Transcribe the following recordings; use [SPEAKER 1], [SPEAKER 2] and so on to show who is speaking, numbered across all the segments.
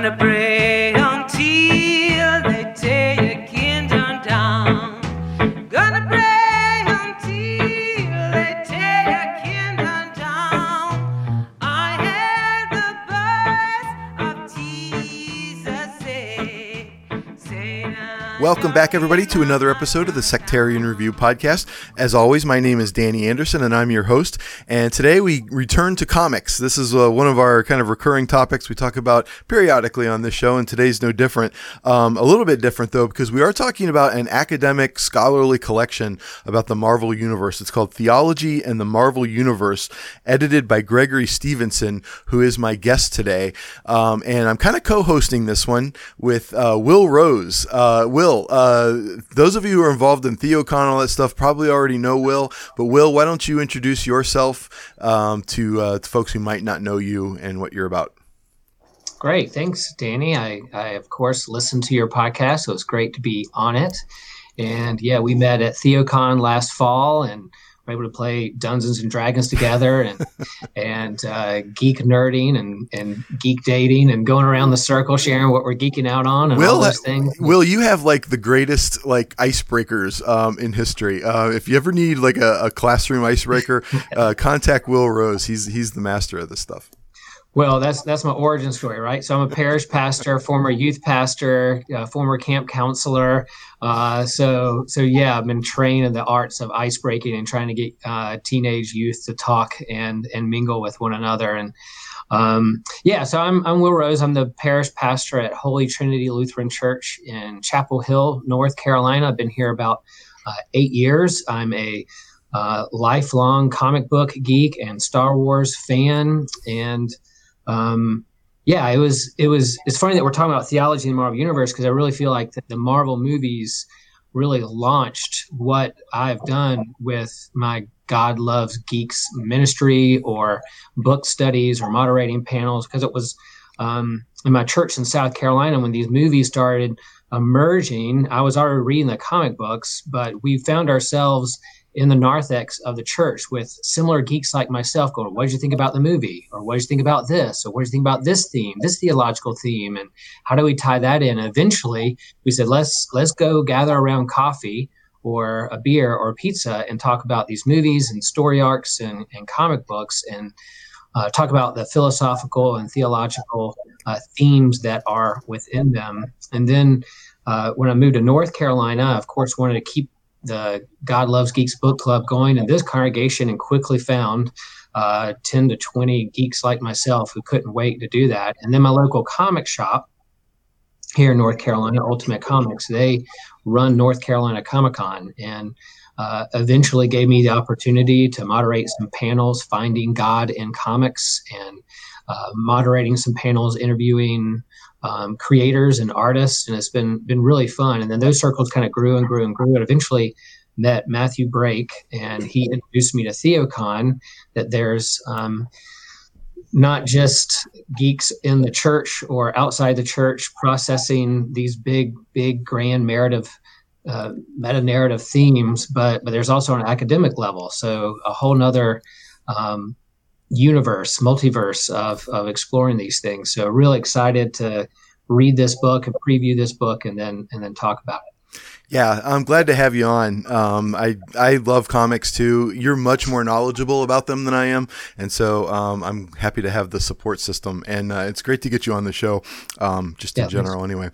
[SPEAKER 1] Gonna pray
[SPEAKER 2] Welcome back, everybody, to another episode of the Sectarian Review Podcast. As always, my name is Danny Anderson, and I'm your host. And today we return to comics. This is uh, one of our kind of recurring topics we talk about periodically on this show, and today's no different. Um, a little bit different, though, because we are talking about an academic, scholarly collection about the Marvel Universe. It's called Theology and the Marvel Universe, edited by Gregory Stevenson, who is my guest today. Um, and I'm kind of co hosting this one with uh, Will Rose. Uh, Will, uh, those of you who are involved in TheoCon and all that stuff probably already know Will, but Will, why don't you introduce yourself um, to, uh, to folks who might not know you and what you're about?
[SPEAKER 3] Great. Thanks, Danny. I, I, of course, listened to your podcast, so it's great to be on it. And yeah, we met at TheoCon last fall and were able to play Dungeons and Dragons together and and uh, geek nerding and, and geek dating and going around the circle sharing what we're geeking out on and
[SPEAKER 2] Will,
[SPEAKER 3] all those things.
[SPEAKER 2] Will, you have like the greatest like icebreakers um, in history. Uh, if you ever need like a, a classroom icebreaker, uh, contact Will Rose. He's he's the master of this stuff.
[SPEAKER 3] Well, that's that's my origin story, right? So I'm a parish pastor, former youth pastor, uh, former camp counselor. Uh, so so yeah, I've been trained in the arts of ice breaking and trying to get uh, teenage youth to talk and and mingle with one another. And um, yeah, so I'm I'm Will Rose. I'm the parish pastor at Holy Trinity Lutheran Church in Chapel Hill, North Carolina. I've been here about uh, eight years. I'm a uh, lifelong comic book geek and Star Wars fan and um, yeah, it was it was it's funny that we're talking about theology in the Marvel universe because I really feel like the, Marvel movies really launched what I've done with my God loves geeks ministry or book studies or moderating panels because it was um, in my church in South Carolina when these movies started emerging. I was already reading the comic books, but we found ourselves in the narthex of the church with similar geeks like myself going, What did you think about the movie? Or what did you think about this? Or what did you think about this theme, this theological theme? And how do we tie that in? eventually we said, Let's let's go gather around coffee or a beer or pizza and talk about these movies and story arcs and, and comic books and uh, talk about the philosophical and theological uh, themes that are within them. And then uh, when I moved to North Carolina, of course, wanted to keep the God Loves Geeks book club going in this congregation and quickly found uh, 10 to 20 geeks like myself who couldn't wait to do that. And then my local comic shop here in North Carolina, Ultimate Comics, they run North Carolina Comic Con and uh, eventually gave me the opportunity to moderate some panels, finding God in comics, and uh, moderating some panels, interviewing um, creators and artists, and it's been been really fun. And then those circles kind of grew and grew and grew, and eventually met Matthew Brake, and he introduced me to TheoCon. That there's um, not just geeks in the church or outside the church processing these big, big, grand narrative. Uh, meta narrative themes, but but there's also an academic level, so a whole nother um, universe, multiverse of, of exploring these things. So really excited to read this book and preview this book and then and then talk about it.
[SPEAKER 2] Yeah, I'm glad to have you on. Um, I I love comics too. You're much more knowledgeable about them than I am, and so um, I'm happy to have the support system. And uh, it's great to get you on the show, um, just in
[SPEAKER 3] Yeah,
[SPEAKER 2] general, anyway.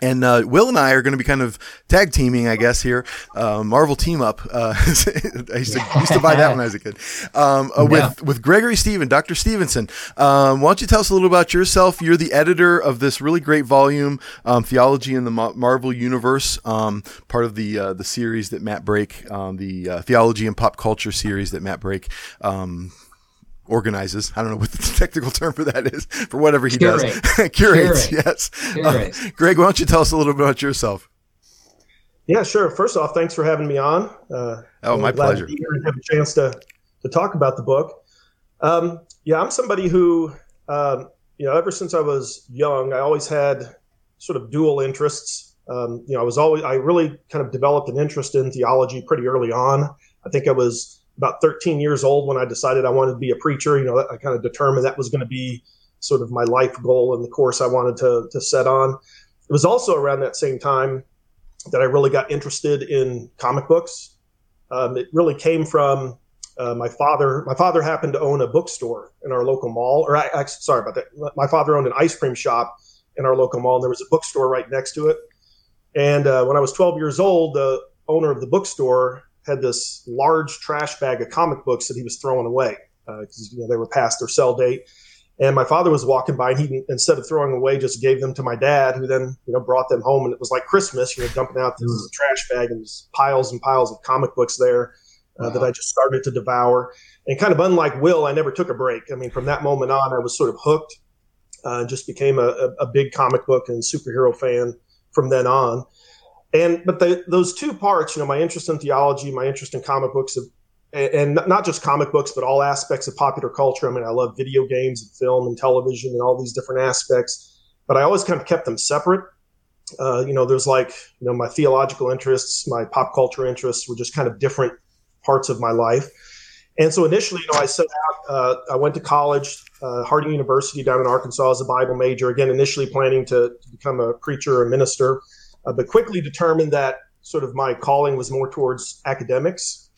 [SPEAKER 2] And uh, Will and I are going to be kind of tag teaming, I guess, here. Uh, Marvel team up. Uh, I used to, used to, buy that when I was a kid. Um, uh, with with Gregory Steven, Dr. Stevenson. Um, why don't you tell us a little about yourself? You're the editor of this really great volume, um, Theology in the Marvel Universe, um, part of the uh, the series that Matt Brake, um, the uh, Theology and Pop Culture series that Matt Brake um, organizes. I don't know what the technical term for that is, for whatever he Curate. does. Curates, Curate. yes. Uh, Greg, why don't you tell us a little bit about yourself?
[SPEAKER 4] Yeah, sure. First off, thanks for having me on.
[SPEAKER 2] Uh, oh, my pleasure.
[SPEAKER 4] To have a chance to, to talk about the book. Um, yeah, I'm somebody who, um, you know, ever since I was young, I always had sort of dual interests. Um, you know, I was always, I really kind of developed an interest in theology pretty early on. I think I was about 13 years old when I decided I wanted to be a preacher. You know, I kind of determined that was going to be sort of my life goal and the course I wanted to, to set on. It was also around that same time that I really got interested in comic books. Um, it really came from uh, my father. My father happened to own a bookstore in our local mall, or I, I, sorry about that. My father owned an ice cream shop in our local mall, and there was a bookstore right next to it. And uh, when I was 12 years old, the owner of the bookstore had this large trash bag of comic books that he was throwing away because uh, you know they were past their sell date. And my father was walking by, and he instead of throwing away, just gave them to my dad, who then you know brought them home, and it was like Christmas, you know, dumping out this mm. trash bag and piles and piles of comic books there uh, wow. that I just started to devour. And kind of unlike Will, I never took a break. I mean, from that moment on, I was sort of hooked, uh, and just became a, a big comic book and superhero fan from then on and but the, those two parts, you know, my interest in theology, my interest in comic books, and not just comic books, but all aspects of popular culture. I mean, I love video games and film and television and all these different aspects, but I always kind of kept them separate. Uh, you know, there's like, you know, my theological interests, my pop culture interests were just kind of different parts of my life. And so initially, you know, I set out, uh, I went to college, uh, Harding University down in Arkansas as a Bible major, again, initially planning to, to become a preacher or minister uh, but quickly determined that sort of my calling was more towards academics.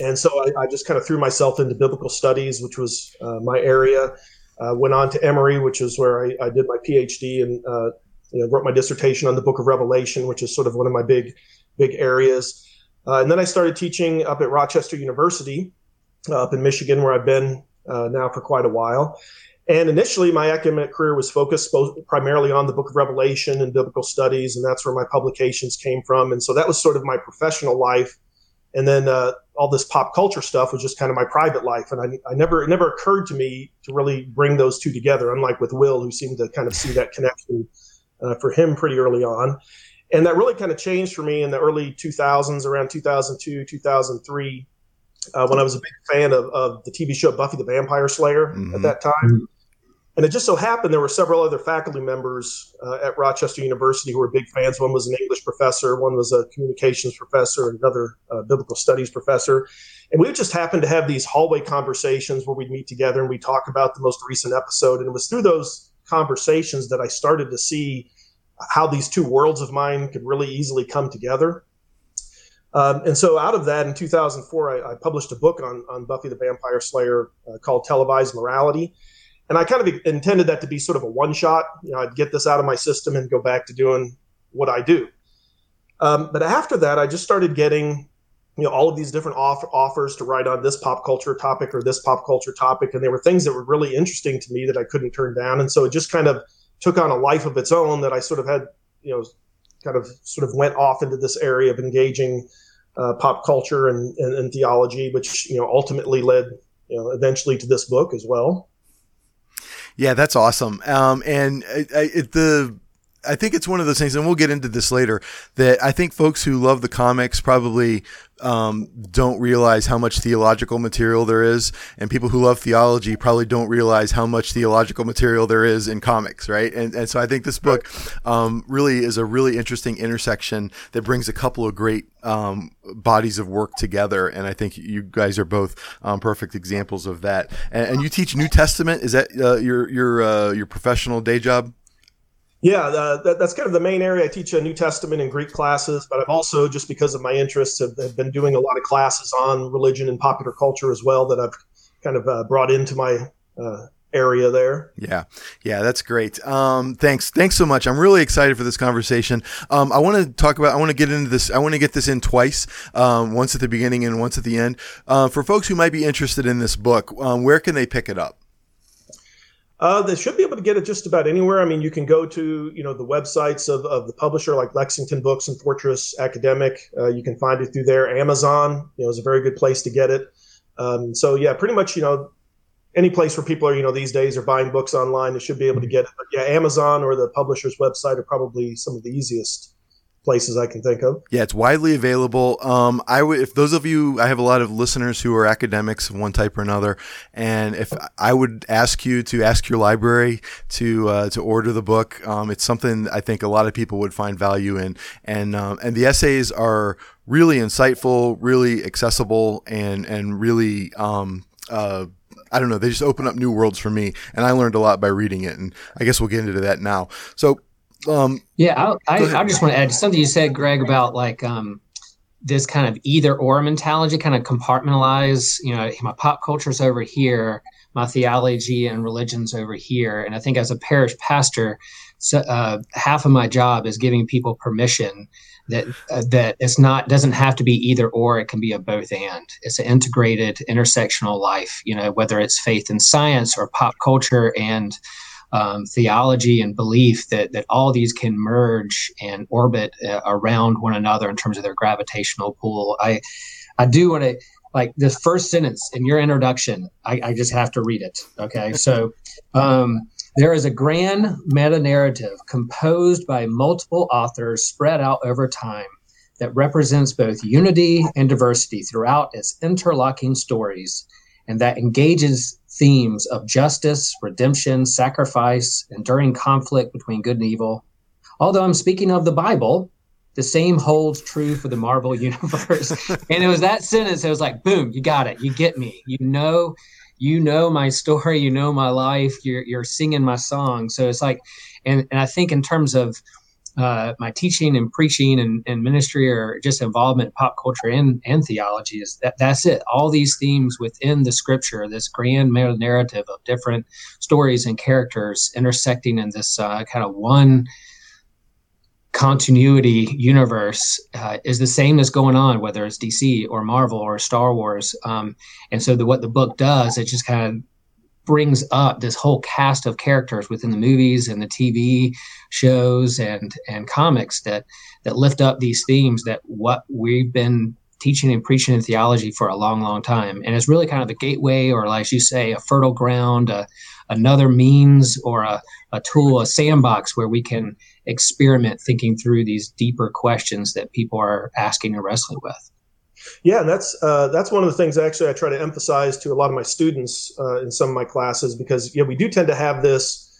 [SPEAKER 4] And so I, I just kind of threw myself into biblical studies, which was uh, my area. Uh, went on to Emory, which is where I, I did my PhD and uh, you know, wrote my dissertation on the Book of Revelation, which is sort of one of my big, big areas. Uh, and then I started teaching up at Rochester University, uh, up in Michigan, where I've been now for quite a while. And initially, my academic career was focused primarily on the book of Revelation and biblical studies, and that's where my publications came from. And so that was sort of my professional life. And then uh, all this pop culture stuff was just kind of my private life. And I, I never, it never occurred to me to really bring those two together, unlike with Will, who seemed to kind of see that connection uh, for him pretty early on. And that really kind of changed for me in the early 2000s, around 2002, 2003. Uh, when I was a big fan of, of, the TV show Buffy the Vampire Slayer mm-hmm. at that time. And it just so happened there were several other faculty members uh, at Rochester University who were big fans. One was an English professor, one was a communications professor, another uh, biblical studies professor. And we just happened to have these hallway conversations where we'd meet together and we talk about the most recent episode. And it was through those conversations that I started to see how these two worlds of mine could really easily come together. Um, and so out of that, in 2004, I, I, published a book on, on Buffy the Vampire Slayer uh, called Televised Morality and I kind of intended that to be sort of a one shot. You know, I'd get this out of my system and go back to doing what I do. Um, but after that, I just started getting, you know, all of these different off- offers to write on this pop culture topic or this pop culture topic, and there were things that were really interesting to me that I couldn't turn down. And so it just kind of took on a life of its own that I sort of had, you know, kind of sort of went off into this area of engaging uh, pop culture and, and, and theology, which you know ultimately led, you know, eventually to this book as well.
[SPEAKER 2] Yeah, that's awesome. Um, and I, I, the I think it's one of those things, and we'll get into this later. That I think folks who love the comics probably um, don't realize how much theological material there is, and people who love theology probably don't realize how much theological material there is in comics, right? And and so I think this book um, really is a really interesting intersection that brings a couple of great um, bodies of work together, and I think you guys are both um, perfect examples of that. And, and, you teach New Testament. Is that uh, your your uh, your professional day job?
[SPEAKER 4] Yeah, uh, that, that's kind of the main area. I teach a New Testament and Greek classes, but I've also, just because of my interests, have, have been doing a lot of classes on religion and popular culture as well that I've kind of uh, brought into my uh, area there.
[SPEAKER 2] Yeah, yeah, that's great. Um, thanks, thanks so much. I'm really excited for this conversation. Um, I want to talk about. I want to get into this. I want to get this in twice. Um, once at the beginning and once at the end. Uh, for folks who might be interested in this book, um, where can they pick it up?
[SPEAKER 4] Uh, they should be able to get it just about anywhere. I mean, you can go to you know the websites of, of the publisher like Lexington Books and Fortress Academic. Uh, you can find it through there. Amazon, you know, is a very good place to get it. Um, so yeah, pretty much you know any place where people are you know these days are buying books online, they should be able to get it. But yeah, Amazon or the publisher's website are probably some of the easiest places I can think of.
[SPEAKER 2] Yeah, it's widely available. Um, I would, if those of you, I have a lot of listeners who are academics of one type or another, and if I would ask you to ask your library to uh, to order the book, um, it's something I think a lot of people would find value in, and um, and the essays are really insightful, really accessible, and and really. Um, uh, I don't know. They just open up new worlds for me, and I learned a lot by reading it. And I guess we'll get into that now. So, um,
[SPEAKER 3] yeah, I, I, I just want to add something you said, Greg, about like um, this kind of either or mentality, kind of compartmentalize. You know, my pop culture's over here, my theology and religion's over here, and I think as a parish pastor, so, uh, half of my job is giving people permission that uh, that it's not doesn't have to be either or it can be a both and it's an integrated intersectional life you know whether it's faith and science or pop culture and um, theology and belief that that all these can merge and orbit uh, around one another in terms of their gravitational pull. I I do want to like this first sentence in your introduction. I, I just have to read it. Okay, so. Um, there is a grand meta narrative composed by multiple authors spread out over time that represents both unity and diversity throughout its interlocking stories and that engages themes of justice, redemption, sacrifice, enduring conflict between good and evil. Although I'm speaking of the Bible, the same holds true for the Marvel universe. and it was that sentence, it was like, boom, you got it. You get me. You know, you know my story, you know my life, you're you're singing my song. So it's like and, and I think in terms of uh, my teaching and preaching and, and, ministry or just involvement in pop culture and, and theology is that that's it. All these themes within the scripture, this grand narrative of different stories and characters intersecting in this uh, kind of one continuity universe uh, is the same as going on, whether it's DC or Marvel or Star Wars. Um, and so the, what the book does, it just kind of brings up this whole cast of characters within the movies and the TV shows and and comics that that lift up these themes that what we've been teaching and preaching in theology for a long, long time. And it's really kind of a gateway, or as you say, a fertile ground, a, another means or a, a tool, a sandbox where we can experiment thinking through these deeper questions that people are asking and wrestling with.
[SPEAKER 4] Yeah, and that's uh, that's one of the things actually I try to emphasize to a lot of my students uh, in some of my classes because yeah, we do tend to have this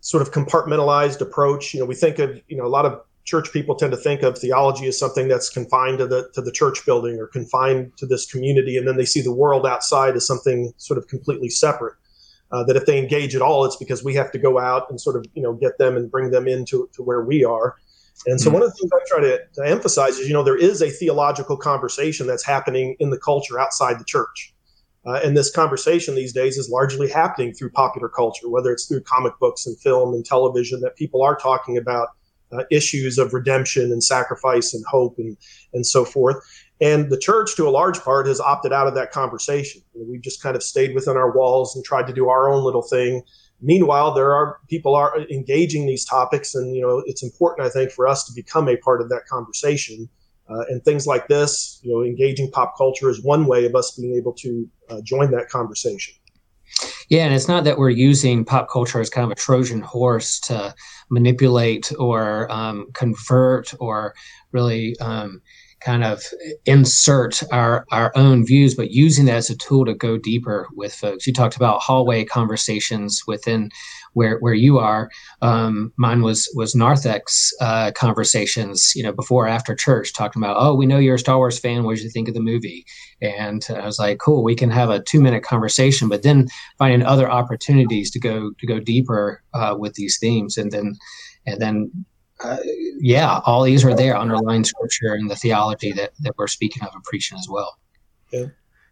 [SPEAKER 4] sort of compartmentalized approach. You know, we think of you know a lot of church people tend to think of theology as something that's confined to the to the church building or confined to this community, and then they see the world outside as something sort of completely separate. Uh, that if they engage at all, it's because we have to go out and sort of you know get them and bring them into to where we are. And so, mm-hmm. one of the things I try to, to emphasize is, you know, there is a theological conversation that's happening in the culture outside the church. Uh, and this conversation these days is largely happening through popular culture, whether it's through comic books and film and television, that people are talking about uh, issues of redemption and sacrifice and hope and, and so forth. And the church, to a large part, has opted out of that conversation. we've just kind of stayed within our walls and tried to do our own little thing meanwhile there are people are engaging these topics and you know it's important i think for us to become a part of that conversation. Uh, and things like this you know engaging pop culture is one way of us being able to uh, join that conversation.
[SPEAKER 3] Yeah and it's not that we're using pop culture as kind of a trojan horse to manipulate or um, convert or really um, kind of insert our our own views, but using that as a tool to go deeper with folks. You talked about hallway conversations within where where you are. Um, mine was was narthex uh, conversations, you know, before after church, talking about, oh, we know you're a Star Wars fan. What did you think of the movie? And I was like, cool, we can have a two minute conversation, but then finding other opportunities to go to go deeper uh, with these themes, and then and then uh, yeah, all these are there underlying scripture and the theology that, that we're speaking of and preaching as well.
[SPEAKER 2] Yeah.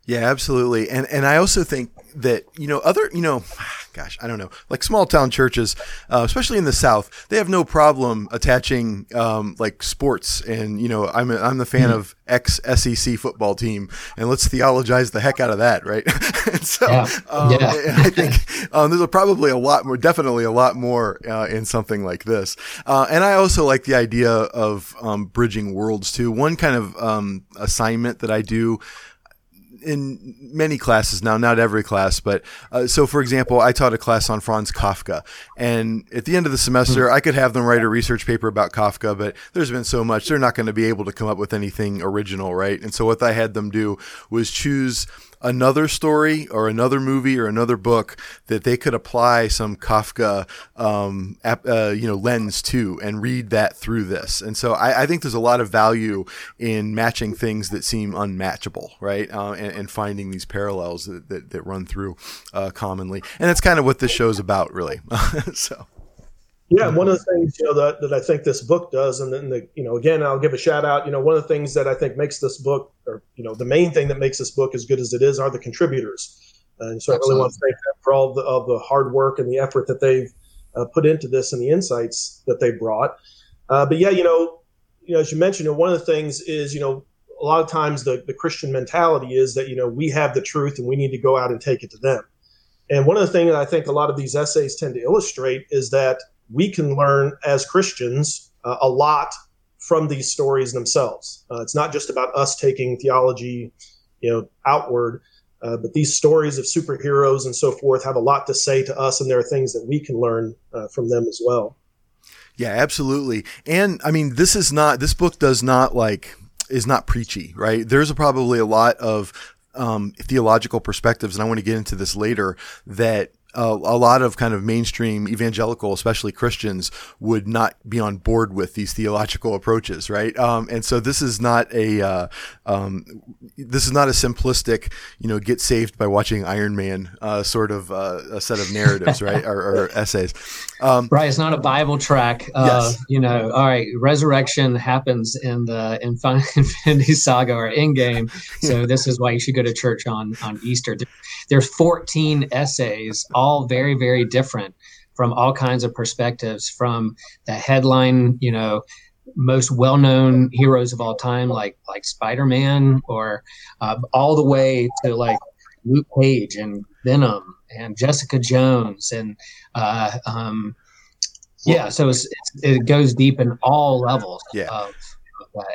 [SPEAKER 2] Yeah, absolutely. And and I also think that, you know, other, you know, gosh, I don't know, like small town churches, uh, especially in the South, they have no problem attaching um, like sports. And you know, I'm a, I'm the fan mm-hmm. of ex SEC football team, and let's theologize the heck out of that, right? so, yeah. Um, yeah. I think um, there's a, probably a lot more, definitely a lot more uh, in something like this. Uh, and I also like the idea of um, bridging worlds too. One kind of um, assignment that I do in many classes now, not every class, but uh, so for example, I taught a class on Franz Kafka, and at the end of the semester, mm-hmm. I could have them write a research paper about Kafka, but there's been so much, they're not going to be able to come up with anything original, right? And so what I had them do was choose another story or another movie or another book that they could apply some Kafka, um, ap, uh, you know, lens to and read that through this. And so I, I, think there's a lot of value in matching things that seem unmatchable, right? Uh, and, and, finding these parallels that, that, that run through uh, commonly. And that's kind of what this show's about, really. so.
[SPEAKER 4] Yeah, one of the things you know that, that I think this book does, and then the you know again I'll give a shout out. You know, one of the things that I think makes this book, or you know, the main thing that makes this book as good as it is, are the contributors. And so Absolutely. I really want to thank them for all the, of the hard work and the effort that they've uh, put into this and the insights that they brought. Uh, but yeah, you know, you know, as you mentioned, you know, one of the things is you know a lot of times the the Christian mentality is that you know we have the truth and we need to go out and take it to them. And one of the things that I think a lot of these essays tend to illustrate is that we can learn as Christians uh, a lot from these stories themselves. Uh, it's not just about us taking theology, you know, outward, uh, but these stories of superheroes and so forth have a lot to say to us, and there are things that we can learn uh, from them as well.
[SPEAKER 2] Yeah, absolutely. And I mean, this is not this book does not like is not preachy, right? There's probably a lot of um, theological perspectives, and I want to get into this later that a, a, lot of kind of mainstream evangelical, especially Christians, would not be on board with these theological approaches, right? Um, and so this is not a uh, um, this is not a simplistic, you know, get saved by watching Iron Man uh, sort of uh, a set of narratives, right, or, or essays.
[SPEAKER 3] Um, right, it's not a Bible track. yes. You know, all right, resurrection happens in the Infinity Saga or Endgame, so yeah. this is why you should go to church on on Easter. There's 14 essays all very, very different from all kinds of perspectives from the headline, you know, most well-known heroes of all time, like like Spider-Man, or uh, all the way to like Luke Cage and Venom and Jessica Jones, and uh, um, yeah, so it's, it's, it goes deep in all levels.
[SPEAKER 2] Yeah.
[SPEAKER 3] Of,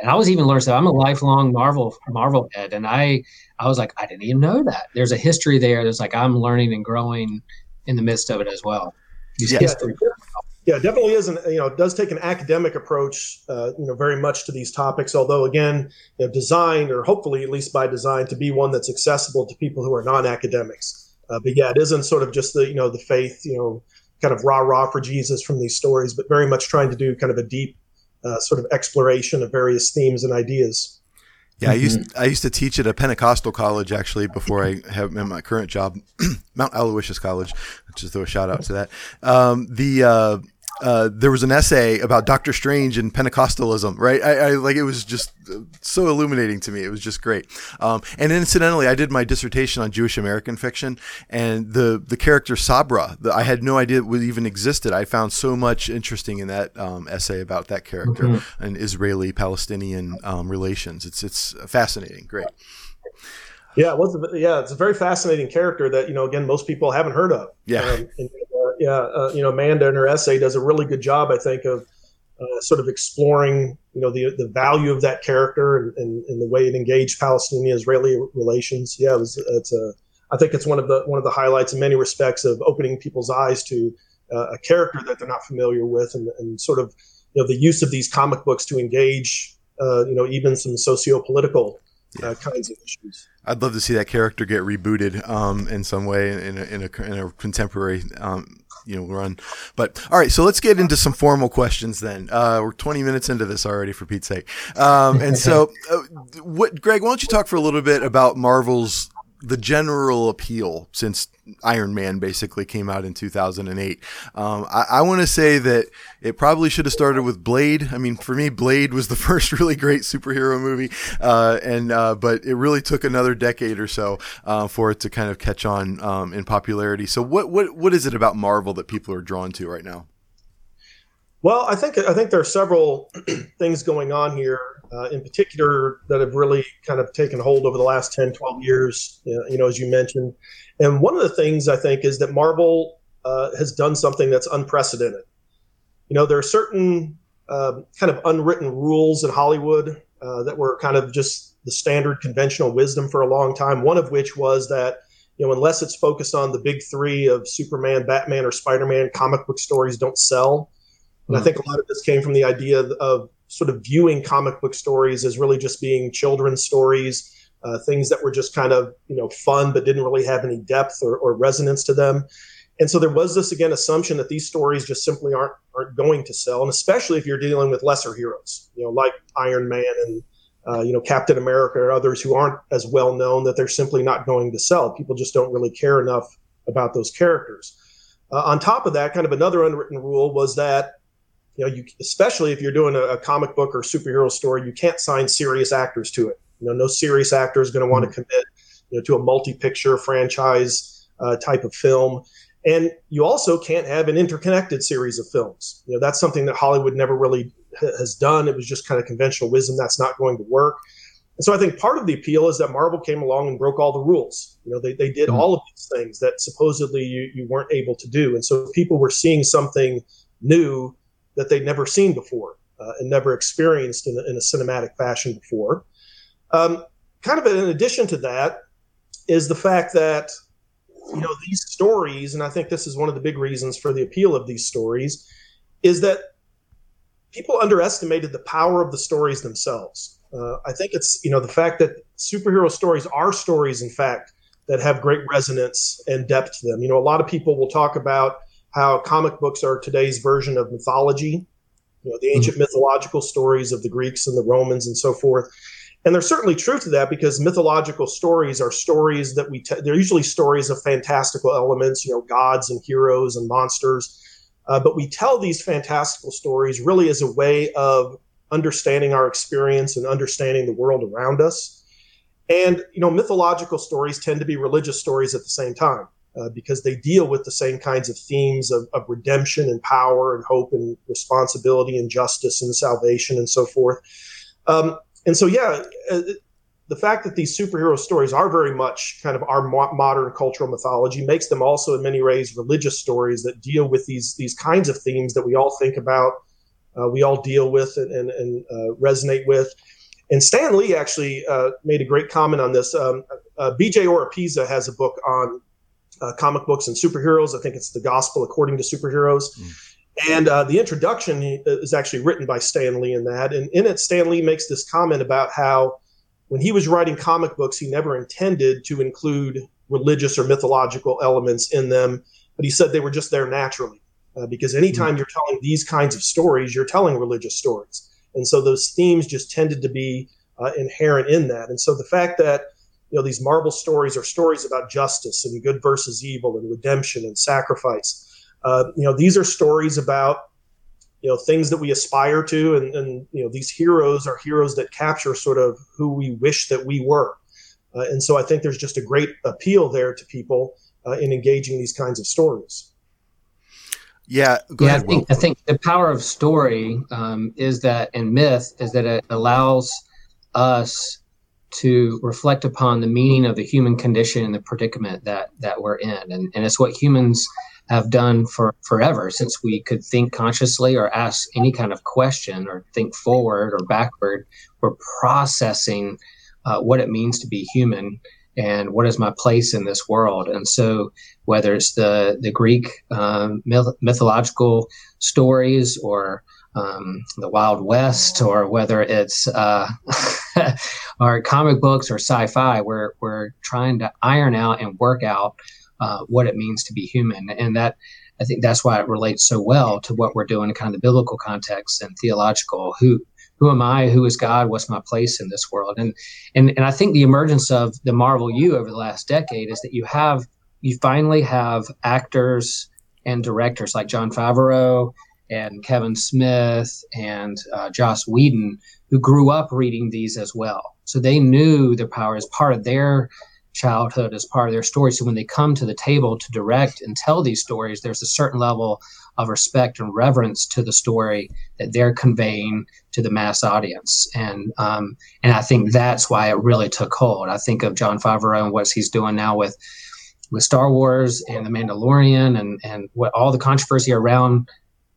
[SPEAKER 3] and I was even learning. So I'm a lifelong Marvel Marvel head, and I I was like, I didn't even know that. There's a history there. There's like I'm learning and growing in the midst of it as well.
[SPEAKER 4] Yeah. yeah, definitely is. An, you know, it does take an academic approach, uh, you know, very much to these topics. Although, again, you know, designed or hopefully at least by design to be one that's accessible to people who are non-academics. Uh, but yeah, it isn't sort of just the you know the faith, you know, kind of rah rah for Jesus from these stories, but very much trying to do kind of a deep uh, sort of exploration of various themes and ideas.
[SPEAKER 2] Yeah, I used mm-hmm. I used to teach at a Pentecostal college actually before I have in my current job, Mount Aloysius College. Just throw a shout out to that. Um, the uh, uh, there was an essay about Doctor Strange and Pentecostalism, right? I, I, like it was just so illuminating to me. It was just great. Um, and incidentally, I did my dissertation on Jewish American fiction, and the the character Sabra, the, I had no idea it even existed. I found so much interesting in that um, essay about that character mm-hmm. and Israeli Palestinian um, relations. It's it's fascinating. Great.
[SPEAKER 4] Yeah, it was. Yeah, it's a very fascinating character that you know. Again, most people haven't heard of.
[SPEAKER 2] Yeah. Um,
[SPEAKER 4] yeah, uh, you know, Amanda in her essay does a really good job, I think, of uh, sort of exploring, you know, the the value of that character and, and, and the way it engaged Palestinian-Israeli relations. Yeah, it was, it's a, I think it's one of the one of the highlights in many respects of opening people's eyes to uh, a character that they're not familiar with, and, and sort of, you know, the use of these comic books to engage, uh, you know, even some socio-political uh, kinds of issues.
[SPEAKER 2] I'd love to see that character get rebooted um, in some way in a, in a, in a contemporary um, you know run. But all right, so let's get into some formal questions then. Uh, we're 20 minutes into this already, for Pete's sake. Um, and so, uh, what, Greg, why don't you talk for a little bit about Marvel's the general appeal since Iron Man basically came out in 2008. Um, I, I want to say that it probably should have started with Blade. I mean, for me, Blade was the first really great superhero movie, uh, and uh, but it really took another decade or so uh, for it to kind of catch on um, in popularity. So, what what what is it about Marvel that people are drawn to right now?
[SPEAKER 4] Well, I think I think there are several things going on here, uh, in particular, that have really kind of taken hold over the last 10, 12 years, you know, as you mentioned. And one of the things I think is that Marvel uh, has done something that's unprecedented. You know, there are certain uh, kind of unwritten rules in Hollywood uh, that were kind of just the standard conventional wisdom for a long time. One of which was that, you know, unless it's focused on the big three of Superman, Batman, or Spider Man, comic book stories don't sell. And mm. I hmm. think a lot of this came from the idea of, of sort of viewing comic book stories as really just being children's stories uh, things that were just kind of you know fun but didn't really have any depth or, or, resonance to them. And so there was this again assumption that these stories just simply aren't aren't going to sell, and especially if you're dealing with lesser heroes, you know, like Iron Man and uh, you know Captain America or others who aren't as well known that they're simply not going to sell. People just don't really care enough about those characters. Uh, on top of that, kind of another unwritten rule was that you know you especially if you're doing a, a comic book or superhero story, you can't sign serious actors to it you know, no serious actor is going to want to commit you know, to a multi-picture franchise uh, type of film. And you also can't have an interconnected series of films. You know, that's something that Hollywood never really has done. It was just kind of conventional wisdom. That's not going to work. And so I think part of the appeal is that Marvel came along and broke all the rules. You know, they, they did mm-hmm. all of these things that supposedly you, you weren't able to do. And so people were seeing something new that they'd never seen before uh, and never experienced in a, in a cinematic fashion before. Um, kind of in addition to that is the fact that you know these stories, and I think this is one of the big reasons for the appeal of these stories, is that people underestimated the power of the stories themselves. Uh, I think it's you know the fact that superhero stories are stories, in fact, that have great resonance and depth to them. You know, a lot of people will talk about how comic books are today's version of mythology. You know, the ancient mm-hmm. mythological stories of the Greeks and the Romans and so forth. And there's certainly truth to that because mythological stories are stories that we, te- they're usually stories of fantastical elements, you know, gods and heroes and monsters. Uh, but we tell these fantastical stories really as a way of understanding our experience and understanding the world around us. And, you know, mythological stories tend to be religious stories at the same time. Uh, because they deal with the same kinds of themes of, of, redemption and power and hope and responsibility and justice and salvation and so forth. Um, and so yeah uh, the fact that these superhero stories are very much kind of our mo- modern cultural mythology makes them also in many ways religious stories that deal with these these kinds of themes that we all think about uh, we all deal with and, and, and uh, resonate with and stan lee actually uh, made a great comment on this um, bj oropeza has a book on uh, comic books and superheroes i think it's the gospel according to superheroes mm and uh, the introduction is actually written by Stan Lee in that. And in it, Stan Lee makes this comment about how when he was writing comic books, he never intended to include religious or mythological elements in them, but he said they were just there naturally. Uh, because anytime mm-hmm. you're telling these kinds of stories, you're telling religious stories. And so those themes just tended to be uh, inherent in that. And so the fact that you know these Marvel stories are stories about justice and good versus evil and redemption and sacrifice uh, you know, these are stories about you know things that we aspire to, and, and you know these heroes are heroes that capture sort of who we wish that we were. Uh, and so I think there's just a great appeal there to people uh, in engaging these kinds of stories.
[SPEAKER 2] Yeah,
[SPEAKER 3] yeah. Ahead, I think I think the power of story um, is that, and myth is that it allows us to reflect upon the meaning of the human condition and the predicament that that we're in, and and it's what humans have done for forever since we could think consciously or ask any kind of question or think forward or backward. We're processing uh, what it means to be human and what is my place in this world. And so, whether it's the the Greek um, myth- mythological stories or um, the Wild West, or whether it's uh, our comic books or sci-fi, we're we're trying to iron out and work out uh, what it means to be human. And that I think that's why it relates so well to what we're doing in kind of the biblical context and theological. Who who am I? Who is God? What's my place in this world? And and and I think the emergence of the Marvel U over the last decade is that you have you finally have actors and directors like Jon Favreau and Kevin Smith and uh, Joss Whedon who grew up reading these as well. So they knew their power as part of their childhood, as part of their story. So when they come to the table to direct and tell these stories, there's a certain level of respect and reverence to the story that they're conveying to the mass audience. And um, and I think that's why it really took hold. I think of Jon Favreau and what he's doing now with with Star Wars and The Mandalorian and and what all the controversy around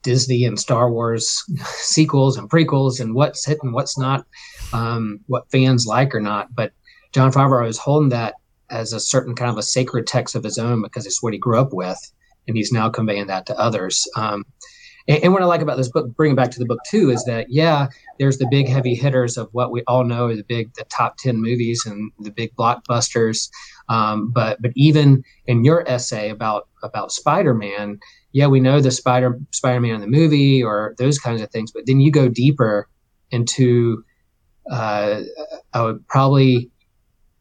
[SPEAKER 3] Disney and Star Wars sequels and prequels and what's hit and what's not, um, what fans like or not. But Jon Favreau is holding that as a certain kind of a sacred text of his own because it's what he grew up with, and he's now conveying that to others. Um, and, and, what I like about this book, bringing back to the book too, is that yeah, there's the big heavy hitters of what we all know are the big, the top ten movies and the big blockbusters. Um, but but even in your essay about about Spider-Man, yeah, we know the Spider Spider-Man in the movie or those kinds of things, but then you go deeper into uh, I would probably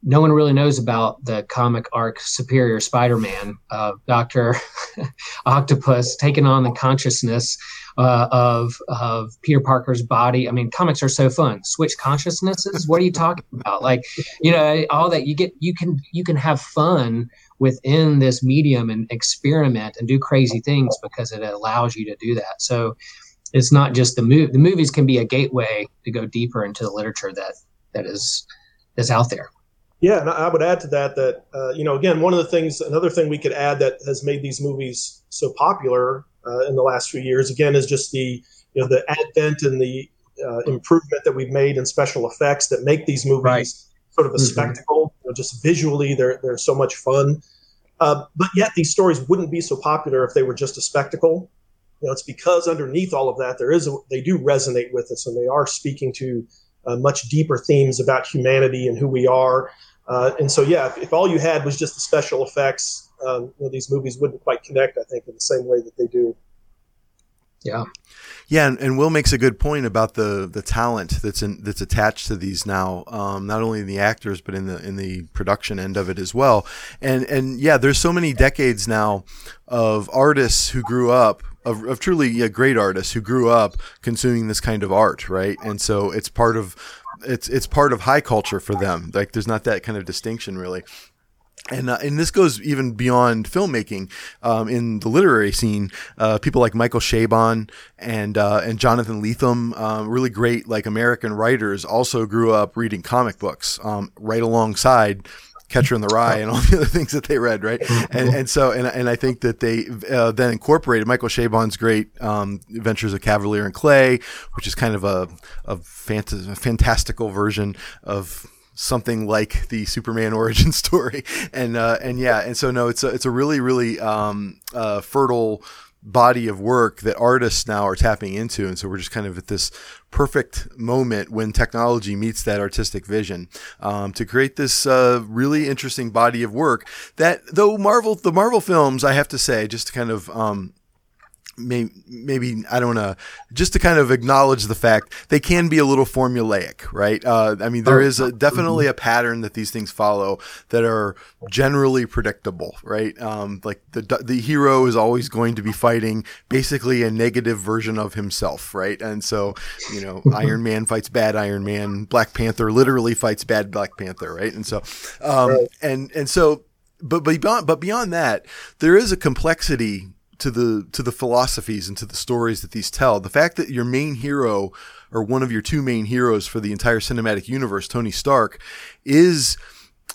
[SPEAKER 3] no one really knows about the comic arc Superior Spider-Man, uh, Doctor Octopus taking on the consciousness uh, of of Peter Parker's body. I mean, comics are so fun. Switch consciousnesses. What are you talking about? Like, you know, all that you get. You can you can have fun within this medium and experiment and do crazy things because it allows you to do that. So it's not just the move. The movies can be a gateway to go deeper into the literature that that is is out there.
[SPEAKER 4] Yeah, and I would add to that that uh, you know again one of the things another thing we could add that has made these movies so popular uh, in the last few years again is just the you know the advent and the uh, improvement that we've made in special effects that make these movies right. sort of a mm-hmm. spectacle. Know, just visually, they're they're so much fun. Uh, but yet these stories wouldn't be so popular if they were just a spectacle. You know, it's because underneath all of that there is a, they do resonate with us and they are speaking to uh, much deeper themes about humanity and who we are. Uh, and so, yeah, if, if, all you had was just the special effects, um, you know, these movies wouldn't quite connect, I think, in the same way that they do.
[SPEAKER 3] Yeah.
[SPEAKER 2] Yeah, and, and, Will makes a good point about the the talent that's in, that's attached to these now, um, not only in the actors but in the in the production end of it as well. And and yeah, there's so many decades now of artists who grew up of, of truly yeah, great artists who grew up consuming this kind of art, right? And so it's part of it's it's part of high culture for them. Like there's not that kind of distinction really. And, uh, and this goes even beyond filmmaking. Um, in the literary scene, uh, people like Michael Chabon and uh, and Jonathan Lethem, um, really great like American writers, also grew up reading comic books um, right alongside Catcher in the Rye and all the other things that they read, right? And, and so, and, and I think that they uh, then incorporated Michael Chabon's great um, Adventures of Kavalier and Clay, which is kind of a, a, fant- a fantastical version of something like the Superman origin story. And, uh, and yeah, and so no, it's a, it's a really, really um, uh, fertile body of work that artists now are tapping into. And so we're just kind of at this perfect moment when technology meets that artistic vision um, to create this uh, really interesting body of work that though Marvel, the Marvel films, I have to say, just to kind of um, maybe, maybe I don't know, just to kind of acknowledge the fact they can be a little formulaic, right? Uh, I mean, there oh, a, definitely a pattern that these things follow that are generally predictable, right? Um, like the the hero is always going to be fighting basically a negative version of himself, right? And so, you know, Iron Man fights bad Iron Man, Black Panther literally fights bad Black Panther, right? And so, um, and and so. But, but beyond but beyond that, there is a complexity to the to the philosophies and to the stories that these tell. The fact that your main hero or one of your two main heroes for the entire cinematic universe, Tony Stark, is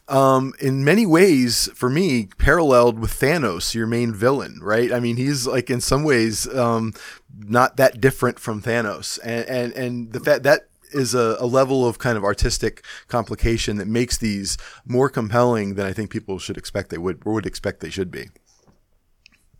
[SPEAKER 2] um, in many ways, for me, paralleled with Thanos, your main villain, right? I mean, he's like in some ways um, not that different from Thanos, and and and the fact that is a, a, level of kind of artistic complication that makes these more compelling than I think people should expect they would or would expect they should be.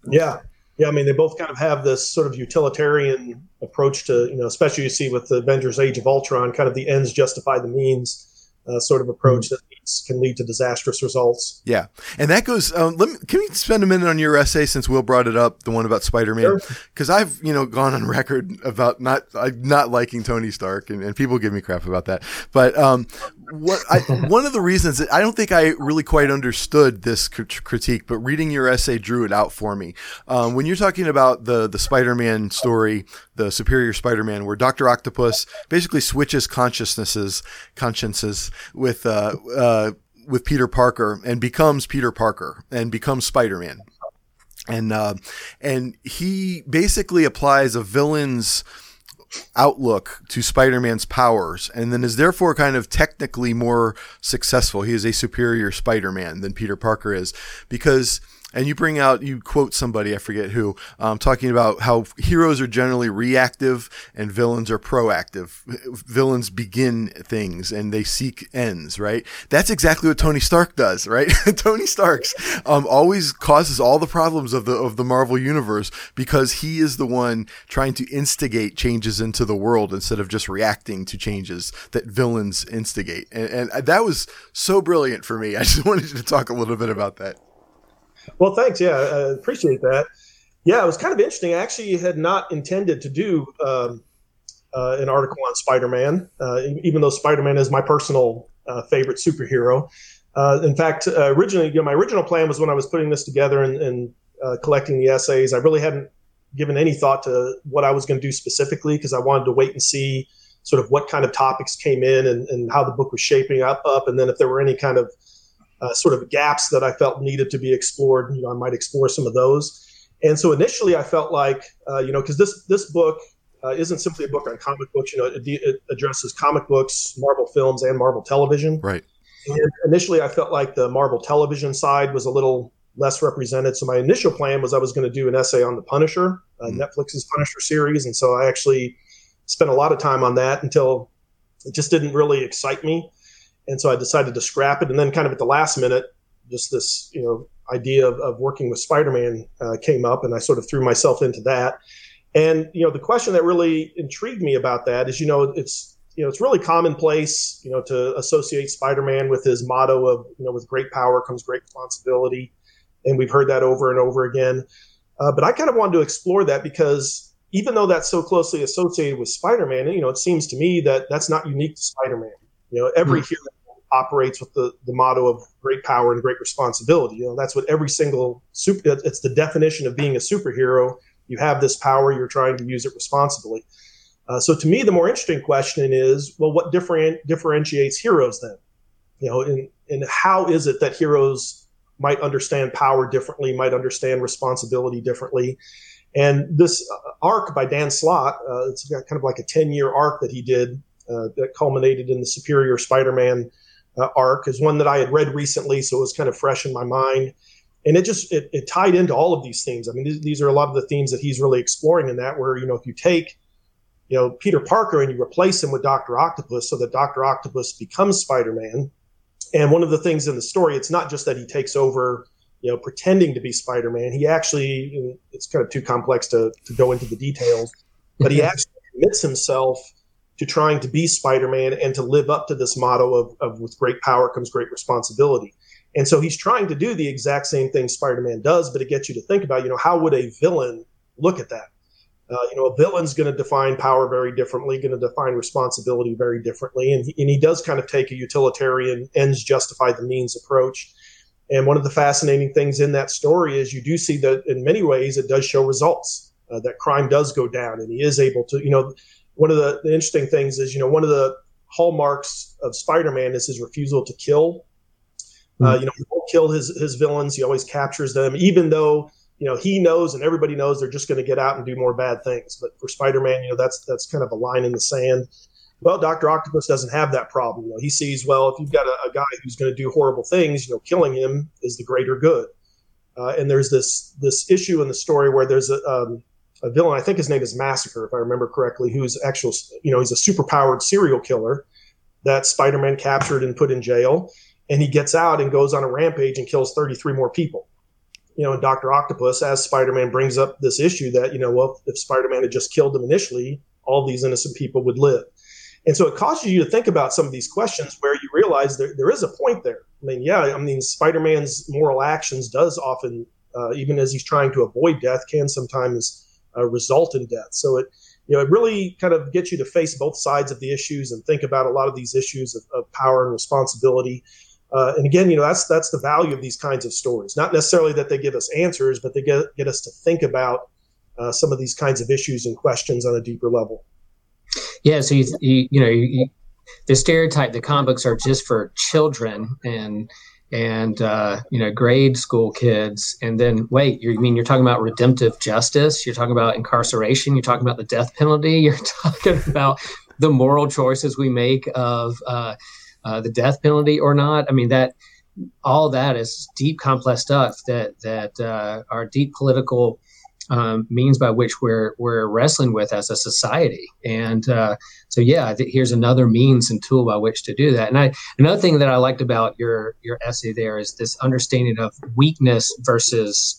[SPEAKER 4] Yeah, yeah, I mean, they both kind of have this sort of utilitarian approach to, you know, especially you see with the Avengers Age of Ultron, kind of the ends justify the means uh, sort of approach mm-hmm. that can lead to disastrous results.
[SPEAKER 2] Yeah, and that goes. Um, let me, can we spend a minute on your essay since Will brought it up, the one about Spider-Man? Because sure. I've you know gone on record about not not liking Tony Stark, and, and, people give me crap about that. But um, what I, one of the reasons that I don't think I really quite understood this critique, but reading your essay drew it out for me. Um, when you're talking about the the Spider-Man story, the Superior Spider-Man, where Doctor Octopus basically switches consciousnesses consciences with uh, uh, with Peter Parker and becomes Peter Parker and becomes Spider-Man. And uh, and he basically applies a villain's outlook to Spider-Man's powers and then is therefore kind of technically more successful. He is a superior Spider-Man than Peter Parker is because and you bring out you quote somebody I forget who um, talking about how heroes are generally reactive and villains are proactive. Villains begin things and they seek ends. Right. That's exactly what Tony Stark does. Right. Tony Stark's um, always causes all the problems of the of the Marvel universe because he is the one trying to instigate changes into the world instead of just reacting to changes that villains instigate. And, and that was so brilliant for me. I just wanted to talk a little bit about that.
[SPEAKER 4] Well, thanks. Yeah, I appreciate that. Yeah, it was kind of interesting. I actually had not intended to do um, uh, an article on Spider-Man, uh, even though Spider-Man is my personal uh, favorite superhero. Uh, in fact, uh, originally, you know, my original plan was when I was putting this together and, and uh, collecting the essays, I really hadn't given any thought to what I was going to do specifically because I wanted to wait and see sort of what kind of topics came in and, and how the book was shaping up, up, and then if there were any kind of uh, sort of gaps that I felt needed to be explored. You know, I might explore some of those. And so initially, I felt like, uh, you know, because this this book uh, isn't simply a book on comic books. You know, it, it, addresses comic books, Marvel films, and Marvel television.
[SPEAKER 2] Right.
[SPEAKER 4] And initially, I felt like the Marvel television side was a little less represented. So my initial plan was I was going to do an essay on the Punisher, uh, mm. Netflix's Punisher series, and so I actually spent a lot of time on that until it just didn't really excite me and so I decided to scrap it. And then, kind of at the last minute, just this you know idea of, of working with Spider-Man uh, came up, and I sort of threw myself into that. And you know, the question that really intrigued me about that is, you know, it's you know, it's really commonplace, you know, to associate Spider-Man with his motto of, you know, with great power comes great responsibility, and we've heard that over and over again. Uh, but I kind of wanted to explore that because even though that's so closely associated with Spider-Man, you know, it seems to me that that's not unique to Spider-Man. You know, every mm-hmm. hero operates with the, the motto of great power and great responsibility. You know, that's what every single super, it's the definition of being a superhero. You have this power, you're trying to use it responsibly. Uh, so to me, the more interesting question is, well, what different, differentiates heroes then? You know, and, and how is it that heroes might understand power differently, might understand responsibility differently? And this uh, arc by Dan Slott, uh, it's got kind of like a 10 year arc that he did uh, that culminated in the Superior Spider-Man uh, arc is one that I had read recently, so it was kind of fresh in my mind. And it just it, it tied into all of these themes. I mean, these, these are a lot of the themes that he's really exploring in that. Where you know, if you take you know Peter Parker and you replace him with Doctor Octopus, so that Doctor Octopus becomes Spider-Man. And one of the things in the story, it's not just that he takes over, you know, pretending to be Spider-Man. He actually, it's kind of too complex to, to go into the details, but he actually commits himself to trying to be Spider-Man and to live up to this motto of, of with great power comes great responsibility. And so he's trying to do the exact same thing Spider-Man does, but it gets you to think about, you know, how would a villain look at that? Uh, you know, a villain's going to define power very differently, going to define responsibility very differently, and he, and he does kind of take a utilitarian ends justify the means approach. And one of the fascinating things in that story is you do see that in many ways it does show results. Uh, that crime does go down, and he is able to, you know, one of the, the interesting things is, you know, one of the hallmarks of Spider-Man is his refusal to kill. Mm-hmm. Uh, you know, he won't kill his his villains. He always captures them, even though you know he knows and everybody knows they're just going to get out and do more bad things. But for Spider-Man, you know, that's that's kind of a line in the sand. Well, Doctor Octopus doesn't have that problem. You know, he sees well if you've got a, a guy who's going to do horrible things, you know, killing him is the greater good. Uh, and there's this this issue in the story where there's a um, a villain. I think his name is Massacre, if I remember correctly, who's actual, you know, he's a superpowered serial killer that Spider-Man captured and put in jail, and he gets out and goes on a rampage and kills 33 more people. You know, and Doctor Octopus, as Spider-Man brings up this issue that you know, well, if Spider-Man had just killed them initially, all these innocent people would live. And so it causes you to think about some of these questions where you realize there, there is a point there. I mean, yeah, I mean, Spider Man's moral actions does often, uh, even as he's trying to avoid death, can sometimes uh, result in death. So it, you know, it really kind of gets you to face both sides of the issues and think about a lot of these issues of, of power and responsibility. Uh, and again, you know, that's that's the value of these kinds of stories. Not necessarily that they give us answers, but they get get us to think about uh, some of these kinds of issues and questions on a deeper level.
[SPEAKER 3] Yeah, so you you, you know you, the stereotype the comic books are just for children and and uh, you know grade school kids. And then wait you mean you're talking about redemptive justice? You're talking about incarceration? You're talking about the death penalty? You're talking about the moral choices we make of uh, uh, the death penalty or not? I mean that all that is deep complex stuff that that uh, are deep political um, means by which we're we're wrestling with as a society. And uh, so, yeah, th- here's another means and tool by which to do that. And I, another thing that I liked about your your essay there is this understanding of weakness versus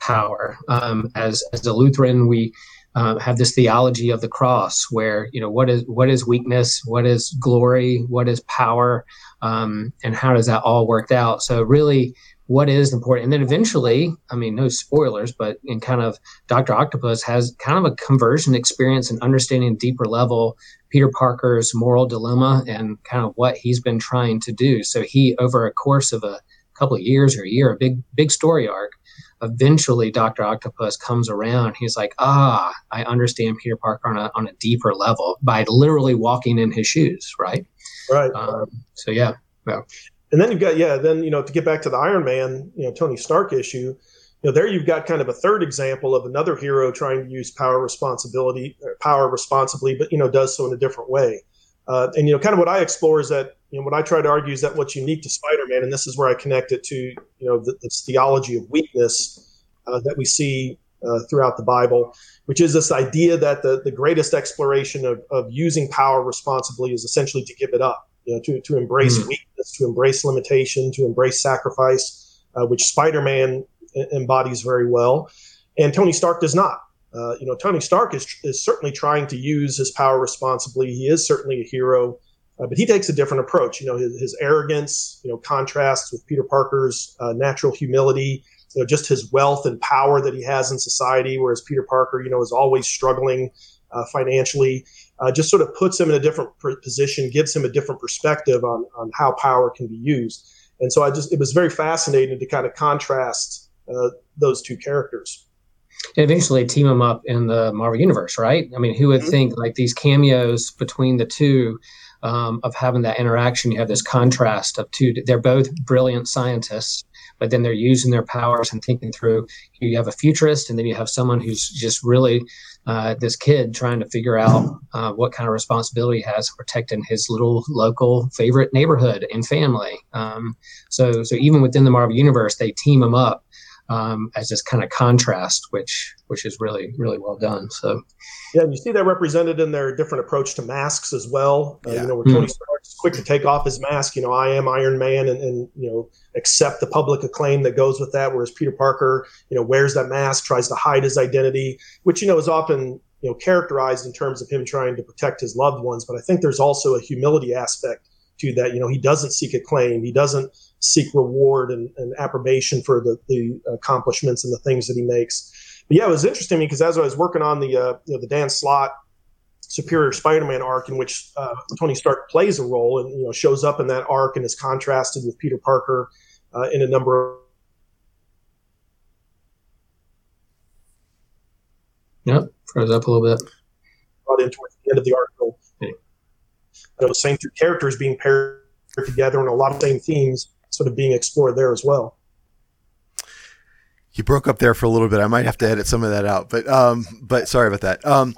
[SPEAKER 3] power. Um, as as a Lutheran, we uh, have this theology of the cross, where you know what is what is weakness, what is glory, what is power, um, and how does that all work out? So really, what is important. And then eventually, I mean, no spoilers, but in kind of Dr. Octopus has kind of a conversion experience and understanding deeper level Peter Parker's moral dilemma and kind of what he's been trying to do. So he, over a course of a couple of years or a year, a big, big story arc, eventually Dr. Octopus comes around. He's like, ah, I understand Peter Parker on a, on a deeper level by literally walking in his shoes. Right.
[SPEAKER 4] Right.
[SPEAKER 3] Um, so yeah. Well,
[SPEAKER 4] and then you've got yeah, then you know to get back to the Iron Man, you know Tony Stark issue, you know there you've got kind of a third example of another hero trying to use power responsibility, uh, power responsibly, but you know does so in a different way. Uh, and you know kind of what I explore is that you know what I try to argue is that what's unique to Spider-Man, and this is where I connect it to you know the, this theology of weakness uh, that we see uh, throughout the Bible, which is this idea that the, the greatest exploration of, of using power responsibly is essentially to give it up you know, to, to embrace mm. weakness, to embrace limitation, to embrace sacrifice, uh, which Spider-Man embodies very well, and Tony Stark does not. Uh, you know, Tony Stark is, is certainly trying to use his power responsibly. He is certainly a hero, uh, but he takes a different approach. You know, his, his arrogance, you know, contrasts with Peter Parker's uh, natural humility. You know, just his wealth and power that he has in society, whereas Peter Parker, you know, is always struggling uh, financially uh, just sort of puts him in a different position, gives him a different perspective on, on how power can be used. And so I just, it was very fascinating to kind of contrast uh, those two characters.
[SPEAKER 3] And eventually team them up in the Marvel Universe, right? I mean, who would mm-hmm. think like these cameos between the two um, of having that interaction? You have this contrast of two, they're both brilliant scientists but then they're using their powers and thinking through. You have a futurist, and then you have someone who's just really uh, this kid trying to figure out uh, what kind of responsibility he has protecting his little local favorite neighborhood and family. Um, so, so even within the Marvel universe, they team them up um, as this kind of contrast, which which is really really well done. So,
[SPEAKER 4] yeah, and you see that represented in their different approach to masks as well. Uh, yeah. You know, where Tony mm-hmm. Stark is quick to take off his mask. You know, I am Iron Man, and, and you know accept the public acclaim that goes with that. Whereas Peter Parker, you know, wears that mask, tries to hide his identity, which you know is often you know characterized in terms of him trying to protect his loved ones. But I think there's also a humility aspect to that. You know, he doesn't seek acclaim. He doesn't seek reward and, and approbation for the, the accomplishments and the things that he makes. But yeah, it was interesting because as I was working on the uh, you know the Dan Slott Superior Spider-Man arc in which uh, Tony Stark plays a role and you know shows up in that arc and is contrasted with Peter Parker uh, in a number of
[SPEAKER 3] Yep, froze up a little bit.
[SPEAKER 4] Brought in towards the end of the article. Yeah. It was same through characters being paired together and a lot of the same themes sort of being explored there as well.
[SPEAKER 2] You broke up there for a little bit. I might have to edit some of that out, but um, but sorry about that. Um,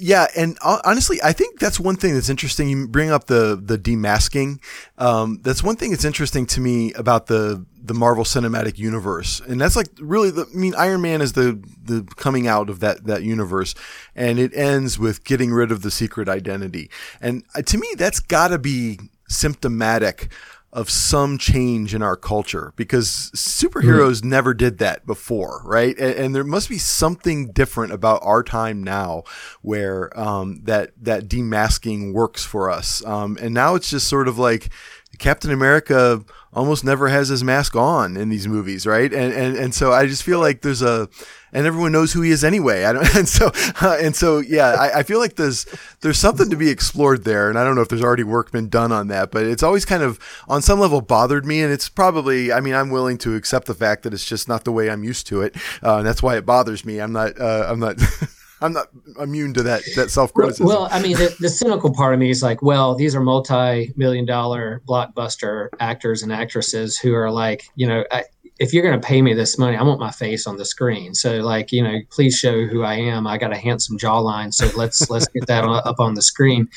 [SPEAKER 2] yeah, and honestly, I think that's one thing that's interesting. You bring up the the demasking. Um, that's one thing that's interesting to me about the the Marvel Cinematic Universe, and that's like really the. I mean, Iron Man is the the coming out of that that universe, and it ends with getting rid of the secret identity. And uh, to me, that's got to be symptomatic of some change in our culture because superheroes mm. never did that before, right? And, and, there must be something different about our time now where um, that that demasking works for us. Um, and now it's just sort of like Captain America almost never has his mask on in these movies, right? And and and so I just feel like there's a and everyone knows who he is anyway. I don't, and so uh, and so yeah, I, I, feel like there's there's something to be explored there, and I don't know if there's already work been done on that, but it's always kind of on some level bothered me, and it's probably I mean I'm willing to accept the fact that it's just not the way I'm used to it, uh, and that's why it bothers me. I'm not uh, I'm not. I'm not immune to that that self criticism.
[SPEAKER 3] Well, I mean, the, the, cynical part of me is like, well, these are multi million dollar blockbuster actors and actresses who are like, you know, I, if you're going to pay me this money, I want my face on the screen. So, like, you know, please show who I am. I got a handsome jawline, so let's let's get that up on the screen.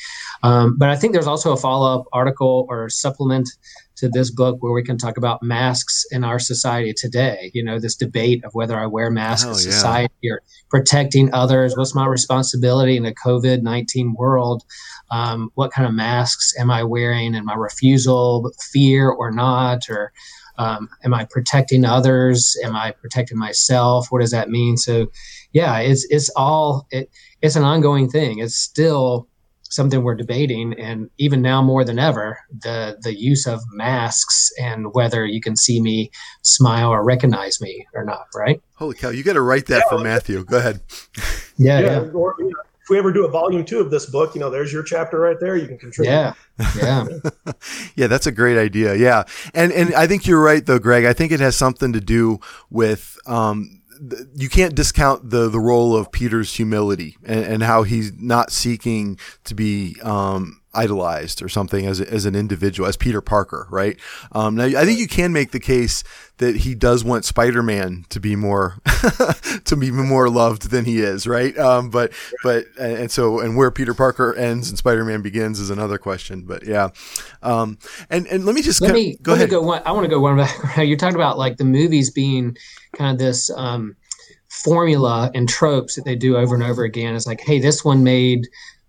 [SPEAKER 3] Um, but I think there's also a follow up article or supplement to this book where we can talk about masks in our society today. You know, this debate of whether I wear masks in yeah. society or protecting others. What's my responsibility in a COVID 19 world? Um, what kind of masks am I wearing? And my refusal, fear or not? Or um, am I protecting others? Am I protecting myself? What does that mean? So, yeah, it's it's all it, it's an ongoing thing. It's still something we're debating and even now more than ever the the use of masks and whether you can see me smile or recognize me or not right?
[SPEAKER 2] Holy cow you got to write that yeah, for matthew go ahead.
[SPEAKER 3] Yeah, yeah. yeah. Or,
[SPEAKER 4] you know, if we ever do a volume two of this book you know there's your chapter right there you can contribute.
[SPEAKER 3] Yeah yeah.
[SPEAKER 2] Yeah that's a great idea yeah. And and i think you're right though greg i think it has something to do with um you can't discount the the role of Peter's humility and, and how he's not seeking to be um, idolized or something as, as an individual, as Peter Parker, right? Um, now, I think you can make the case that he does want Spider-Man to be more, to be more loved than he is, right? Um, but, but, and so, and where Peter Parker ends and Spider-Man begins is another question, but yeah. Um, and, and let me just,
[SPEAKER 3] let me, go let ahead. Me go one, I want to go one back. You're talking about like the movies being kind of this, um, formula and tropes that they do over and over again. It's like, hey, this one made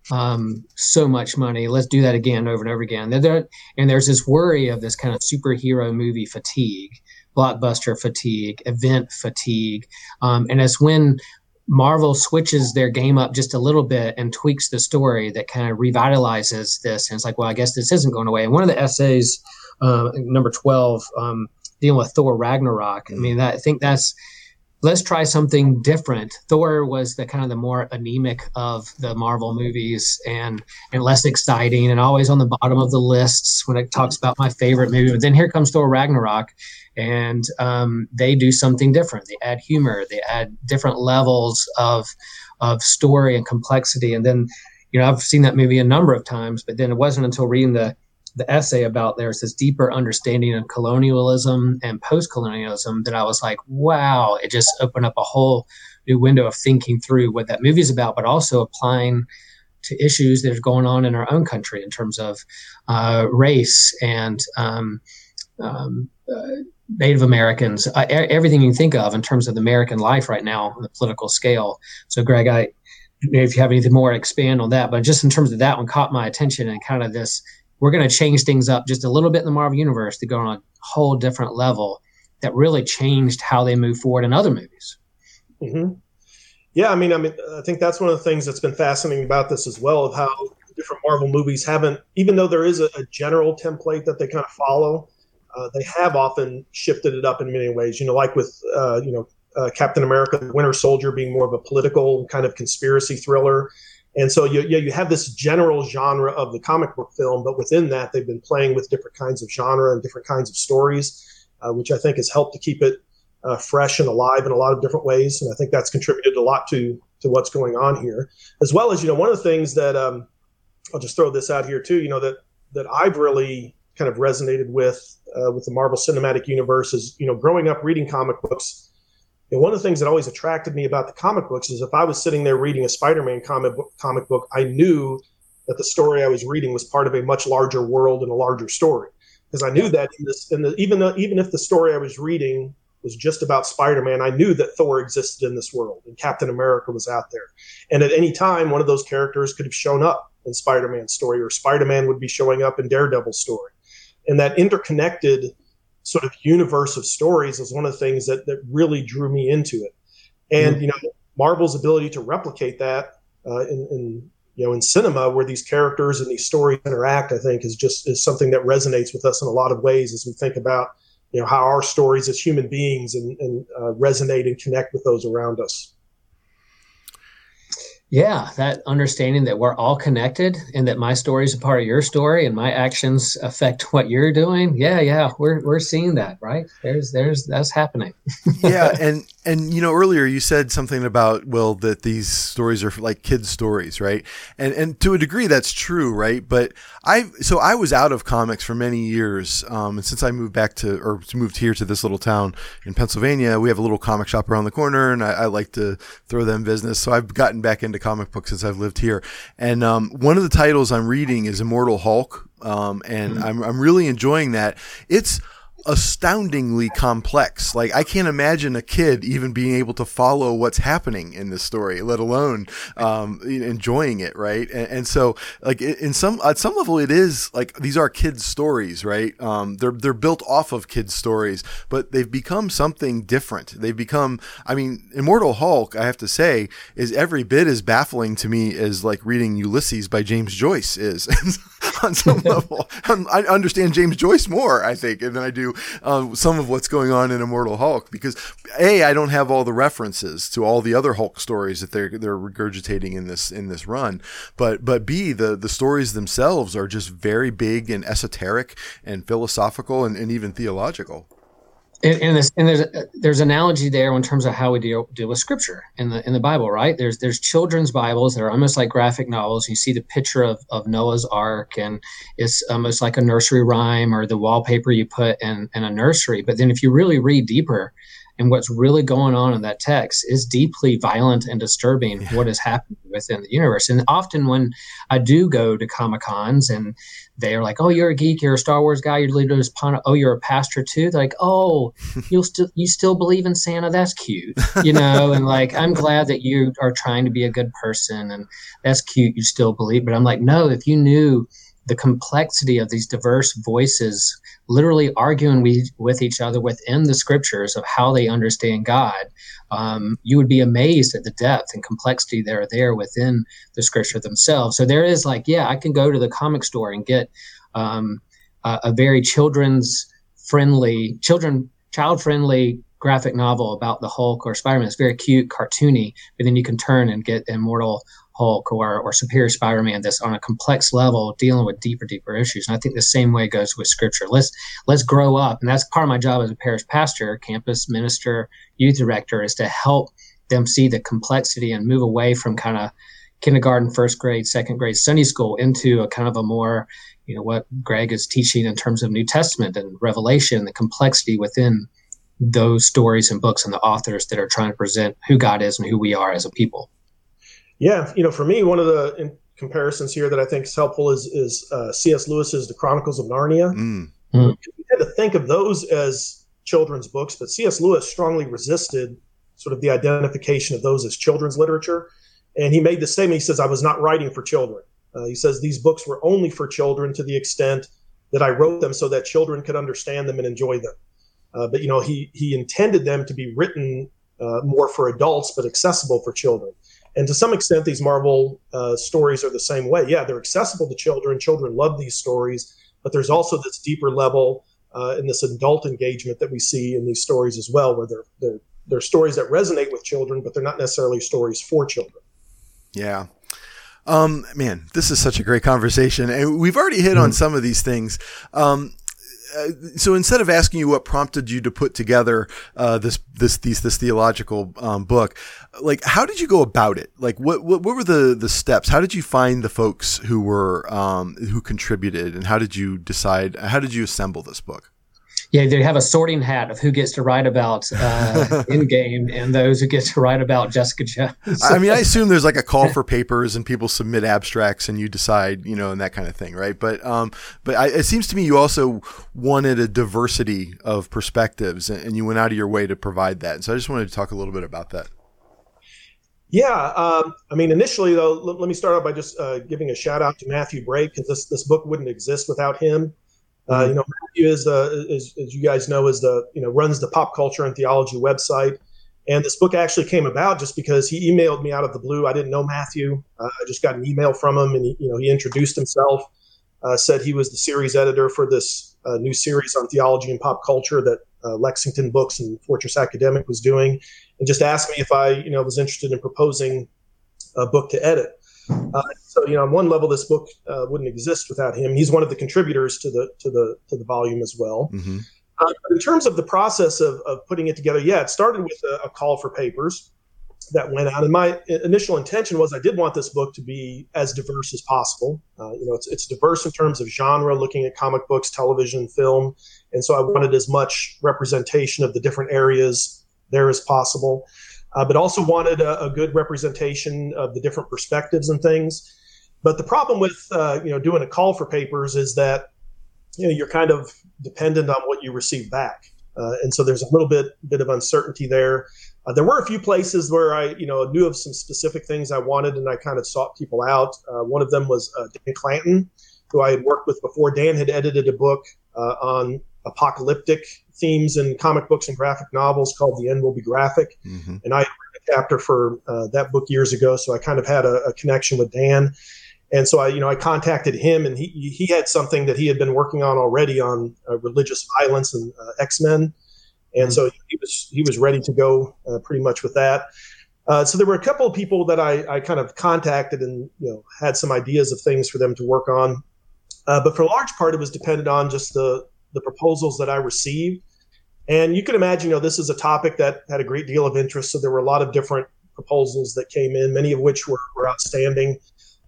[SPEAKER 3] um, so much money. Let's do that again over and over again. and there's this worry of this kind of superhero movie fatigue, blockbuster fatigue, event fatigue. Um, and it's when Marvel switches their game up just a little bit and tweaks the story that kind of revitalizes this. And it's like, well, I guess this isn't going away. And one of the essays, uh, number 12, um, dealing with Thor Ragnarok, I mean, that, I think that's let's try something different. Thor was the kind of the more anemic of the Marvel movies and and less exciting and always on the bottom of the lists when it talks about my favorite movie. But then here comes Thor Ragnarok, and um, they do something different. They add humor, they add different levels of of story and complexity. And then, you know, I've seen that movie a number of times, but then it wasn't until reading the the essay about there's this deeper understanding of colonialism and post-colonialism that I was like, wow, it just opened up a whole new window of thinking through what that movie is about, but also applying to issues that are going on in our own country in terms of uh, race and um, um, uh, Native Americans, uh, everything you think of in terms of American life right now on the political scale. So, Greg, I if you have anything more expand on that, but just in terms of that one caught my attention and kind of this we're going to change things up just a little bit in the Marvel universe to go on a whole different level that really changed how they move forward in other movies.
[SPEAKER 4] Mm-hmm. Yeah, I mean, I mean, I think that's one of the things that's been fascinating about this as well, of how different Marvel movies haven't, even though there is a, a general template that they kind of follow, uh, they have often shifted it up in many ways. You know, like with uh, you know uh, Captain America: Winter Soldier being more of a political kind of conspiracy thriller, and so you, you have this general genre of the comic book film, but within that, they've been playing with different kinds of genre and different kinds of stories, uh, which I think has helped to keep it uh, fresh and alive in a lot of different ways. And I think that's contributed a lot to to what's going on here, as well as you know one of the things that um, I'll just throw this out here too. You know that that I've really kind of resonated with uh, with the Marvel Cinematic Universe is you know growing up reading comic books and one of the things that always attracted me about the comic books is if I was sitting there reading a Spider-Man comic book, comic book, I knew that the story I was reading was part of a much larger world and a larger story. Because I knew that in this, in the, even though, even if the story I was reading was just about Spider-Man, I knew that Thor existed in this world and Captain America was out there. And at any time, one of those characters could have shown up in Spider-Man's story, or Spider-Man would be showing up in Daredevil's story. and that interconnected sort of universe of stories is one of the things that that really drew me into it. And mm-hmm. you know, Marvel's ability to replicate that uh, in, in you know in cinema where these characters and these stories interact, I think is just is something that resonates with us in a lot of ways as we think about you know how our stories as human beings and, and uh, resonate and connect with those around us
[SPEAKER 3] yeah that understanding that we're all connected and that my story is a part of your story and my actions affect what you're doing. Yeah yeah we're we're seeing that right? There's there's that's happening.
[SPEAKER 2] Yeah and and you know earlier you said something about well that these stories are like kids stories right and and to a degree that's true right but i so i was out of comics for many years um, and since i moved back to or moved here to this little town in pennsylvania we have a little comic shop around the corner and i, I like to throw them business so i've gotten back into comic books since I've lived here. And um, one of the titles I'm reading is Immortal Hulk, um, and mm-hmm. I'm I'm really enjoying that. It's astoundingly complex. Like I can't imagine a kid even being able to follow what's happening in this story, let alone um, enjoying it, right? And, and, so, like in some at some level, it is like these are kids' stories, right? Um, they're they're built off of kids' stories, but they've become something different. They've become, I mean, Immortal Hulk, I have to say, is every bit as baffling to me as like reading Ulysses by James Joyce is. on some level. I understand James Joyce more, I think, than I do um, some of what's going on in Immortal Hulk because a I don't have all the references to all the other Hulk stories that they're they're regurgitating in this in this run, but but b the the stories themselves are just very big and esoteric and philosophical and, and even theological
[SPEAKER 3] and, this, and there's uh, there's analogy there in terms of how we deal, deal with scripture in the in the Bible, right? There's there's children's Bibles that are almost like graphic novels. You see the picture of, of Noah's Ark, and it's almost like a nursery rhyme or the wallpaper you put in, in a nursery. But then if you really read deeper, and what's really going on in that text is deeply violent and disturbing yeah. what is happening within the universe. And often when I do go to Comic Cons and they're like, "Oh, you're a geek, you're a Star Wars guy, you're leader of Oh, you're a pastor too." They're like, "Oh, you still you still believe in Santa? That's cute, you know." and like, I'm glad that you are trying to be a good person, and that's cute. You still believe, but I'm like, no. If you knew the complexity of these diverse voices literally arguing we, with each other within the scriptures of how they understand God, um, you would be amazed at the depth and complexity that are there within the scripture themselves. So there is like, yeah, I can go to the comic store and get um, a, a very children's friendly, children, child friendly graphic novel about the Hulk or Spider Man. It's very cute, cartoony, but then you can turn and get Immortal Hulk or, or Superior Spider Man that's on a complex level dealing with deeper, deeper issues. And I think the same way goes with Scripture. Let's let's grow up, and that's part of my job as a parish pastor, campus minister, youth director, is to help them see the complexity and move away from kind of kindergarten, first grade, second grade, Sunday school into a kind of a more, you know, what Greg is teaching in terms of New Testament and Revelation, the complexity within those stories and books and the authors that are trying to present who God is and who we are as a people.
[SPEAKER 4] Yeah, you know, for me, one of the comparisons here that I think is helpful is is uh, C.S. Lewis's The Chronicles of Narnia. Mm. Mm. We tend to think of those as children's books, but C.S. Lewis strongly resisted sort of the identification of those as children's literature, and he made the statement. He says, "I was not writing for children." Uh, he says these books were only for children to the extent that I wrote them so that children could understand them and enjoy them. Uh, but you know, he he intended them to be written uh, more for adults, but accessible for children. And to some extent, these Marvel uh, stories are the same way. Yeah, they're accessible to children. Children love these stories, but there's also this deeper level uh, and this adult engagement that we see in these stories as well, where they're, they're, they're stories that resonate with children, but they're not necessarily stories for children.
[SPEAKER 2] Yeah. Um, man, this is such a great conversation, and we've already hit mm-hmm. on some of these things. Um, uh, so instead of asking you what prompted you to put together uh, this this these, this theological um, book, like how did you go about it? Like what, what what were the the steps? How did you find the folks who were um, who contributed, and how did you decide? How did you assemble this book?
[SPEAKER 3] Yeah, they have a sorting hat of who gets to write about uh, Endgame and those who get to write about Jessica Jones.
[SPEAKER 2] I mean, I assume there's like a call for papers and people submit abstracts and you decide, you know, and that kind of thing, right? But um, but I, it seems to me you also wanted a diversity of perspectives and you went out of your way to provide that. And so I just wanted to talk a little bit about that.
[SPEAKER 4] Yeah, um, I mean, initially though, let, let me start out by just uh, giving a shout out to Matthew Brake because this this book wouldn't exist without him. Uh, you know, Matthew is, uh, is, as you guys know, is the you know runs the pop culture and theology website. And this book actually came about just because he emailed me out of the blue. I didn't know Matthew. Uh, I just got an email from him, and he, you know he introduced himself, uh, said he was the series editor for this uh, new series on theology and pop culture that uh, Lexington Books and Fortress Academic was doing, and just asked me if I you know was interested in proposing a book to edit. Uh, so you know, on one level, this book uh, wouldn't exist without him. He's one of the contributors to the to the to the volume as well.
[SPEAKER 2] Mm-hmm.
[SPEAKER 4] Uh, in terms of the process of, of putting it together, yeah, it started with a, a, call for papers that went out, and my initial intention was I did want this book to be as diverse as possible. Uh, you know, it's it's diverse in terms of genre, looking at comic books, television, film, and so I wanted as much representation of the different areas there as possible uh, but also wanted a, a, good representation of the different perspectives and things. But the problem with uh, you know doing a call for papers is that you know you're kind of dependent on what you receive back, uh, and so there's a little bit bit of uncertainty there. Uh, there were a few places where I you know knew of some specific things I wanted, and I kind of sought people out. Uh, one of them was uh, Dan Clanton, who I had worked with before. Dan had edited a book on apocalyptic themes in comic books and graphic novels called The End Will Be Graphic. Mm-hmm. And I read a chapter for uh, that book years ago, so I kind of had a, a, connection with Dan. And so I, you know, I contacted him, and he he had something that he had been working on already on uh, religious violence and uh, X Men, and mm-hmm. so he was he was ready to go uh, pretty much with that. Uh, so there were a couple of people that I, I kind of contacted and you know had some ideas of things for them to work on, uh, but for a large part it was dependent on just the the proposals that I received and you can imagine, you know, this is a topic that had a great deal of interest. So there were a lot of different proposals that came in, many of which were, were outstanding.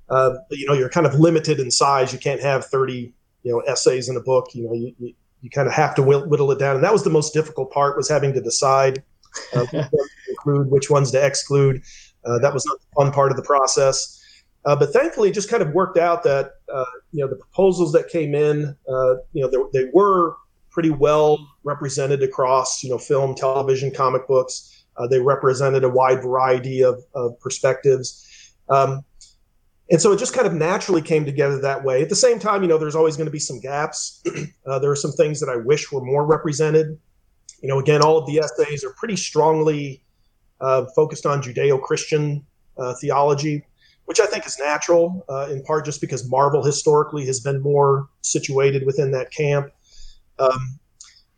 [SPEAKER 4] Uh, but, you know, you're kind of limited in size. You can't have 30, you know, essays in a book. You know, you, you, you kind of have to whittle it down. And that was the most difficult part was having to decide uh, which ones to include, which ones to exclude. Uh, that was not the fun part of the process. Uh, but thankfully, it just kind of worked out that uh, you know the proposals that came in, uh, you know, they, they were pretty well represented across you know film, television, comic books. Uh, they represented a wide variety of, of perspectives. Um, and so it just kind of naturally came together that way. At the same time, you know, there's always going to be some gaps. uh, there are some things that I wish were more represented. You know, again, all of the essays are pretty strongly uh, focused on Judeo-Christian uh, theology, which I think is natural, uh, in part just because Marvel historically has been more situated within that camp. Um,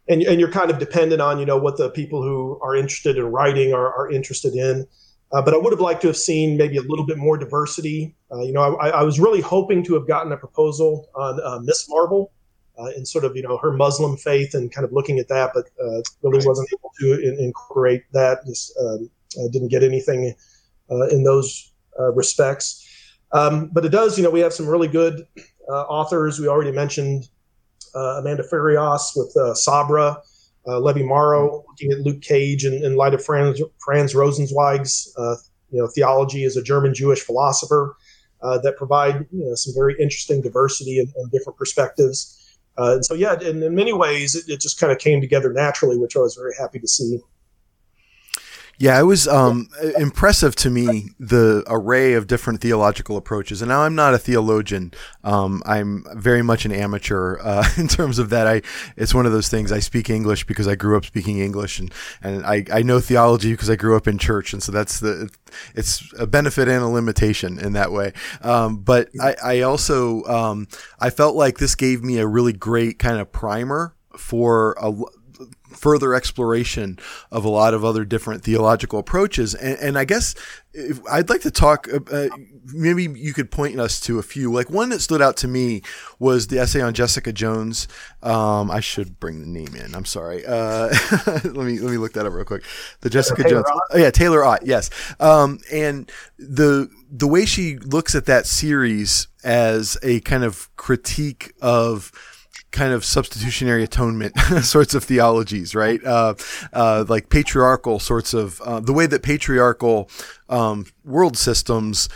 [SPEAKER 4] and, and you're kind of dependent on you know what the people who are interested in writing are, are interested in. Uh, but i would have liked to have seen maybe a little bit more diversity. Uh, you know I, I, was really hoping to have gotten a proposal on uh, miss marvel uh, and sort of you know her muslim faith and kind of looking at that but uh, really wasn't able to in, incorporate that just um, didn't get anything uh, in those respects. Um, but it does you know we have some really good authors. We already mentioned uh, Amanda Farias with uh, Sabra, uh, Levi Morrow looking at Luke Cage in, in light of Franz, Franz Rosenzweig's you know, theology as a German Jewish philosopher uh, that provide you know, some very interesting diversity and, and different perspectives. Uh, and so, yeah, in, in many ways, it, it just kind of came together naturally, which I was very happy to see.
[SPEAKER 2] Yeah, it was um, impressive to me the array of different theological approaches. And now I'm not a theologian. Um, I'm very much an amateur uh, in terms of that. I it's one of those things. I speak English because I grew up speaking English, and and I, I know theology because I grew up in church, and so that's the it's a benefit and a limitation in that way. Um, but I, I also um, I felt like this gave me a really great kind of primer for a further exploration of a lot of other different theological approaches. And, and I guess I'd like to talk, uh, uh, maybe you could point us to a few. Like one that stood out to me was the essay on Jessica Jones. Um, I should bring the name in. I'm sorry. Uh, let me let me look that up real quick. The Jessica Taylor Jones. Ott? Oh yeah, Taylor Ott. Yes. Um, and the the way she looks at that series as a kind of critique of kind of substitutionary atonement sorts of theologies, right? Uh, uh, like patriarchal sorts of uh, the way that patriarchal um, world systems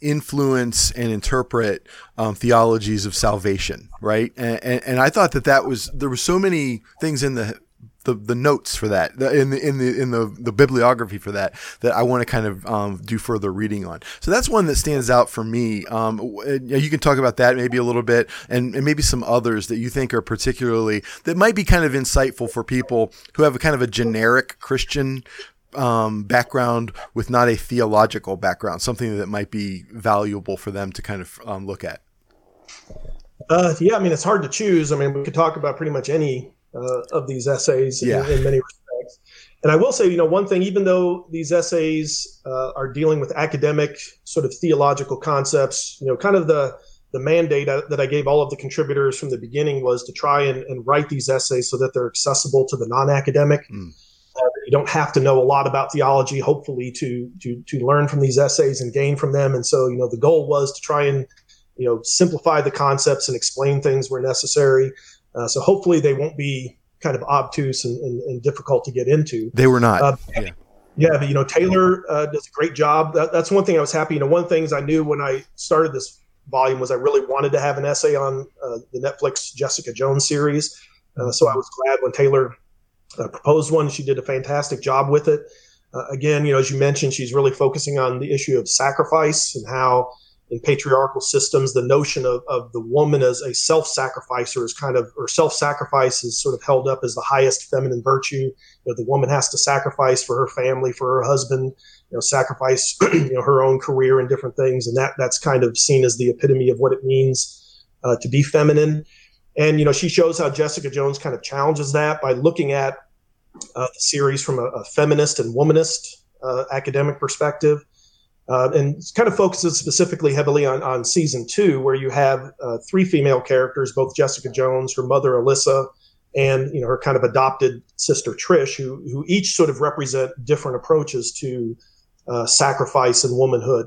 [SPEAKER 2] influence and interpret um, theologies of salvation, right? And, and, and I thought that that was there were so many things in the the, the notes for that in the in the in the, the bibliography for that that I want to kind of um, do further reading on. So that's one that stands out for me. Um, you can talk about that maybe a little bit, and, and maybe some others that you think are particularly that might be kind of insightful for people who have a kind of a generic Christian um, background with not a theological background, something that might be valuable for them to kind of um, look at.
[SPEAKER 4] Uh, yeah, I mean, it's hard to choose. I mean, we could talk about pretty much any uh, of these essays yeah. in, in, many respects. And I will say, you know, one thing, even though these essays uh, are dealing with academic sort of theological concepts, you know, kind of the the mandate that I gave all of the contributors from the beginning was to try and, and write these essays so that they're accessible to the non-academic. Mm. Uh, you don't have to know a lot about theology, hopefully, to to to learn from these essays and gain from them. And so, you know, the goal was to try and you know simplify the concepts and explain things where necessary. Uh, so hopefully they won't be kind of obtuse and, and, and difficult to get into.
[SPEAKER 2] They were not. Uh,
[SPEAKER 4] yeah. yeah, but you know Taylor uh, does a great job. That, that's one thing I was happy. You know, one of the things I knew when I started this volume was I really wanted to have an essay on uh, the Netflix Jessica Jones series. Uh, so I was glad when Taylor uh, proposed one. She did a fantastic job with it. again, you know, as you mentioned, she's really focusing on the issue of sacrifice and how in patriarchal systems, the notion of, of the woman as a self-sacrificer is kind of, or self-sacrifice is sort of held up as the highest feminine virtue. You know, the woman has to sacrifice for her family, for her husband, you know, sacrifice, you know, her own career and different things. And that, that's kind of seen as the epitome of what it means uh, to be feminine. And, you know, she shows how Jessica Jones kind of challenges that by looking at uh, the series from a, a feminist and womanist uh, academic perspective uh, and kind of focuses specifically heavily on, on season two, where you have uh, three female characters, both Jessica Jones, her mother Alisa, and you know her kind of adopted sister Trish, who who each sort of represent different approaches to uh, sacrifice and womanhood,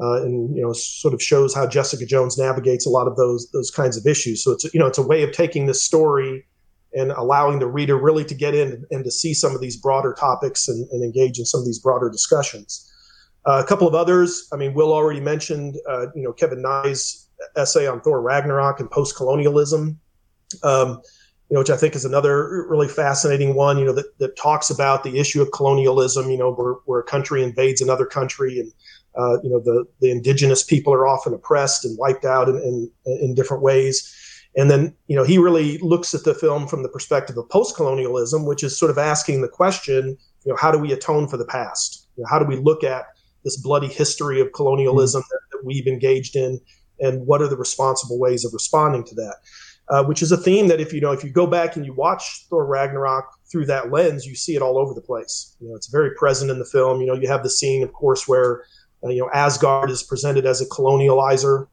[SPEAKER 4] uh, and you know sort of shows how Jessica Jones navigates a lot of those those kinds of issues. So it's you know it's a way of taking this story and allowing the reader really to get in and to see some of these broader topics and, and engage in some of these broader discussions. Uh, a couple of others. I mean, Will already mentioned, uh, you know, Kevin Nye's essay on Thor Ragnarok and post-colonialism, um, you know, which I think is another really fascinating one. You know, that, that talks about the issue of colonialism. You know, where, where a country invades another country, and uh, you know, the the indigenous people are often oppressed and wiped out in, in, in different ways. And then, you know, he really looks at the film from the perspective of post-colonialism, which is sort of asking the question, you know, how do we atone for the past? You know, how do we look at this bloody history of colonialism that, that, we've engaged in, and what are the responsible ways of responding to that? Uh, which is a theme that if you know if you go back and you watch Thor Ragnarok through that lens, you see it all over the place. You know, it's very present in the film. You know, you have the scene, of course, where uh, you know Asgard is presented as a colonializer,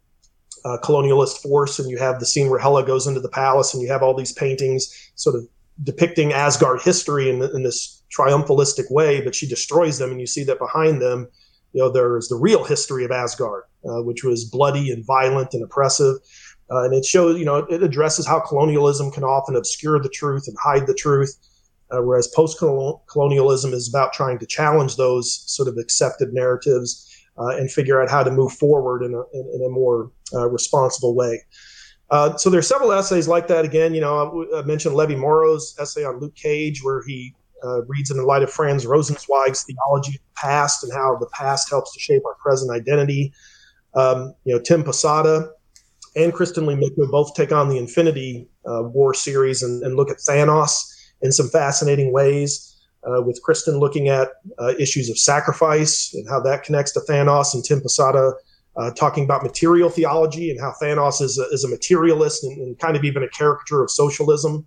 [SPEAKER 4] uh, colonialist force, and you have the scene where Hela goes into the palace, and you have all these paintings sort of depicting Asgard history in, in this triumphalistic way, but she destroys them, and you see that behind them you know, there's the real history of Asgard, uh, which was bloody and violent and oppressive. Uh, and it shows, you know, it addresses how colonialism can often obscure the truth and hide the truth, uh, whereas post colonialism is about trying to challenge those sort of accepted narratives uh, and figure out how to move forward in a, in, in a more uh, responsible way. Uh, so are several essays like that. Again, you know, I, I mentioned Levi Morrow's essay on Luke Cage, where he uh, reads in the light of Franz Rosenzweig's theology of the past and how the past helps to shape our present identity. Um, you know, Tim Posada and Kristen Lee both take on the Infinity uh, War series and, and, look at Thanos in some fascinating ways. Uh, with Kristen looking at uh, issues of sacrifice and how that connects to Thanos, and Tim Posada uh, talking about material theology and how Thanos is a, is a materialist and, and, kind of even a caricature of socialism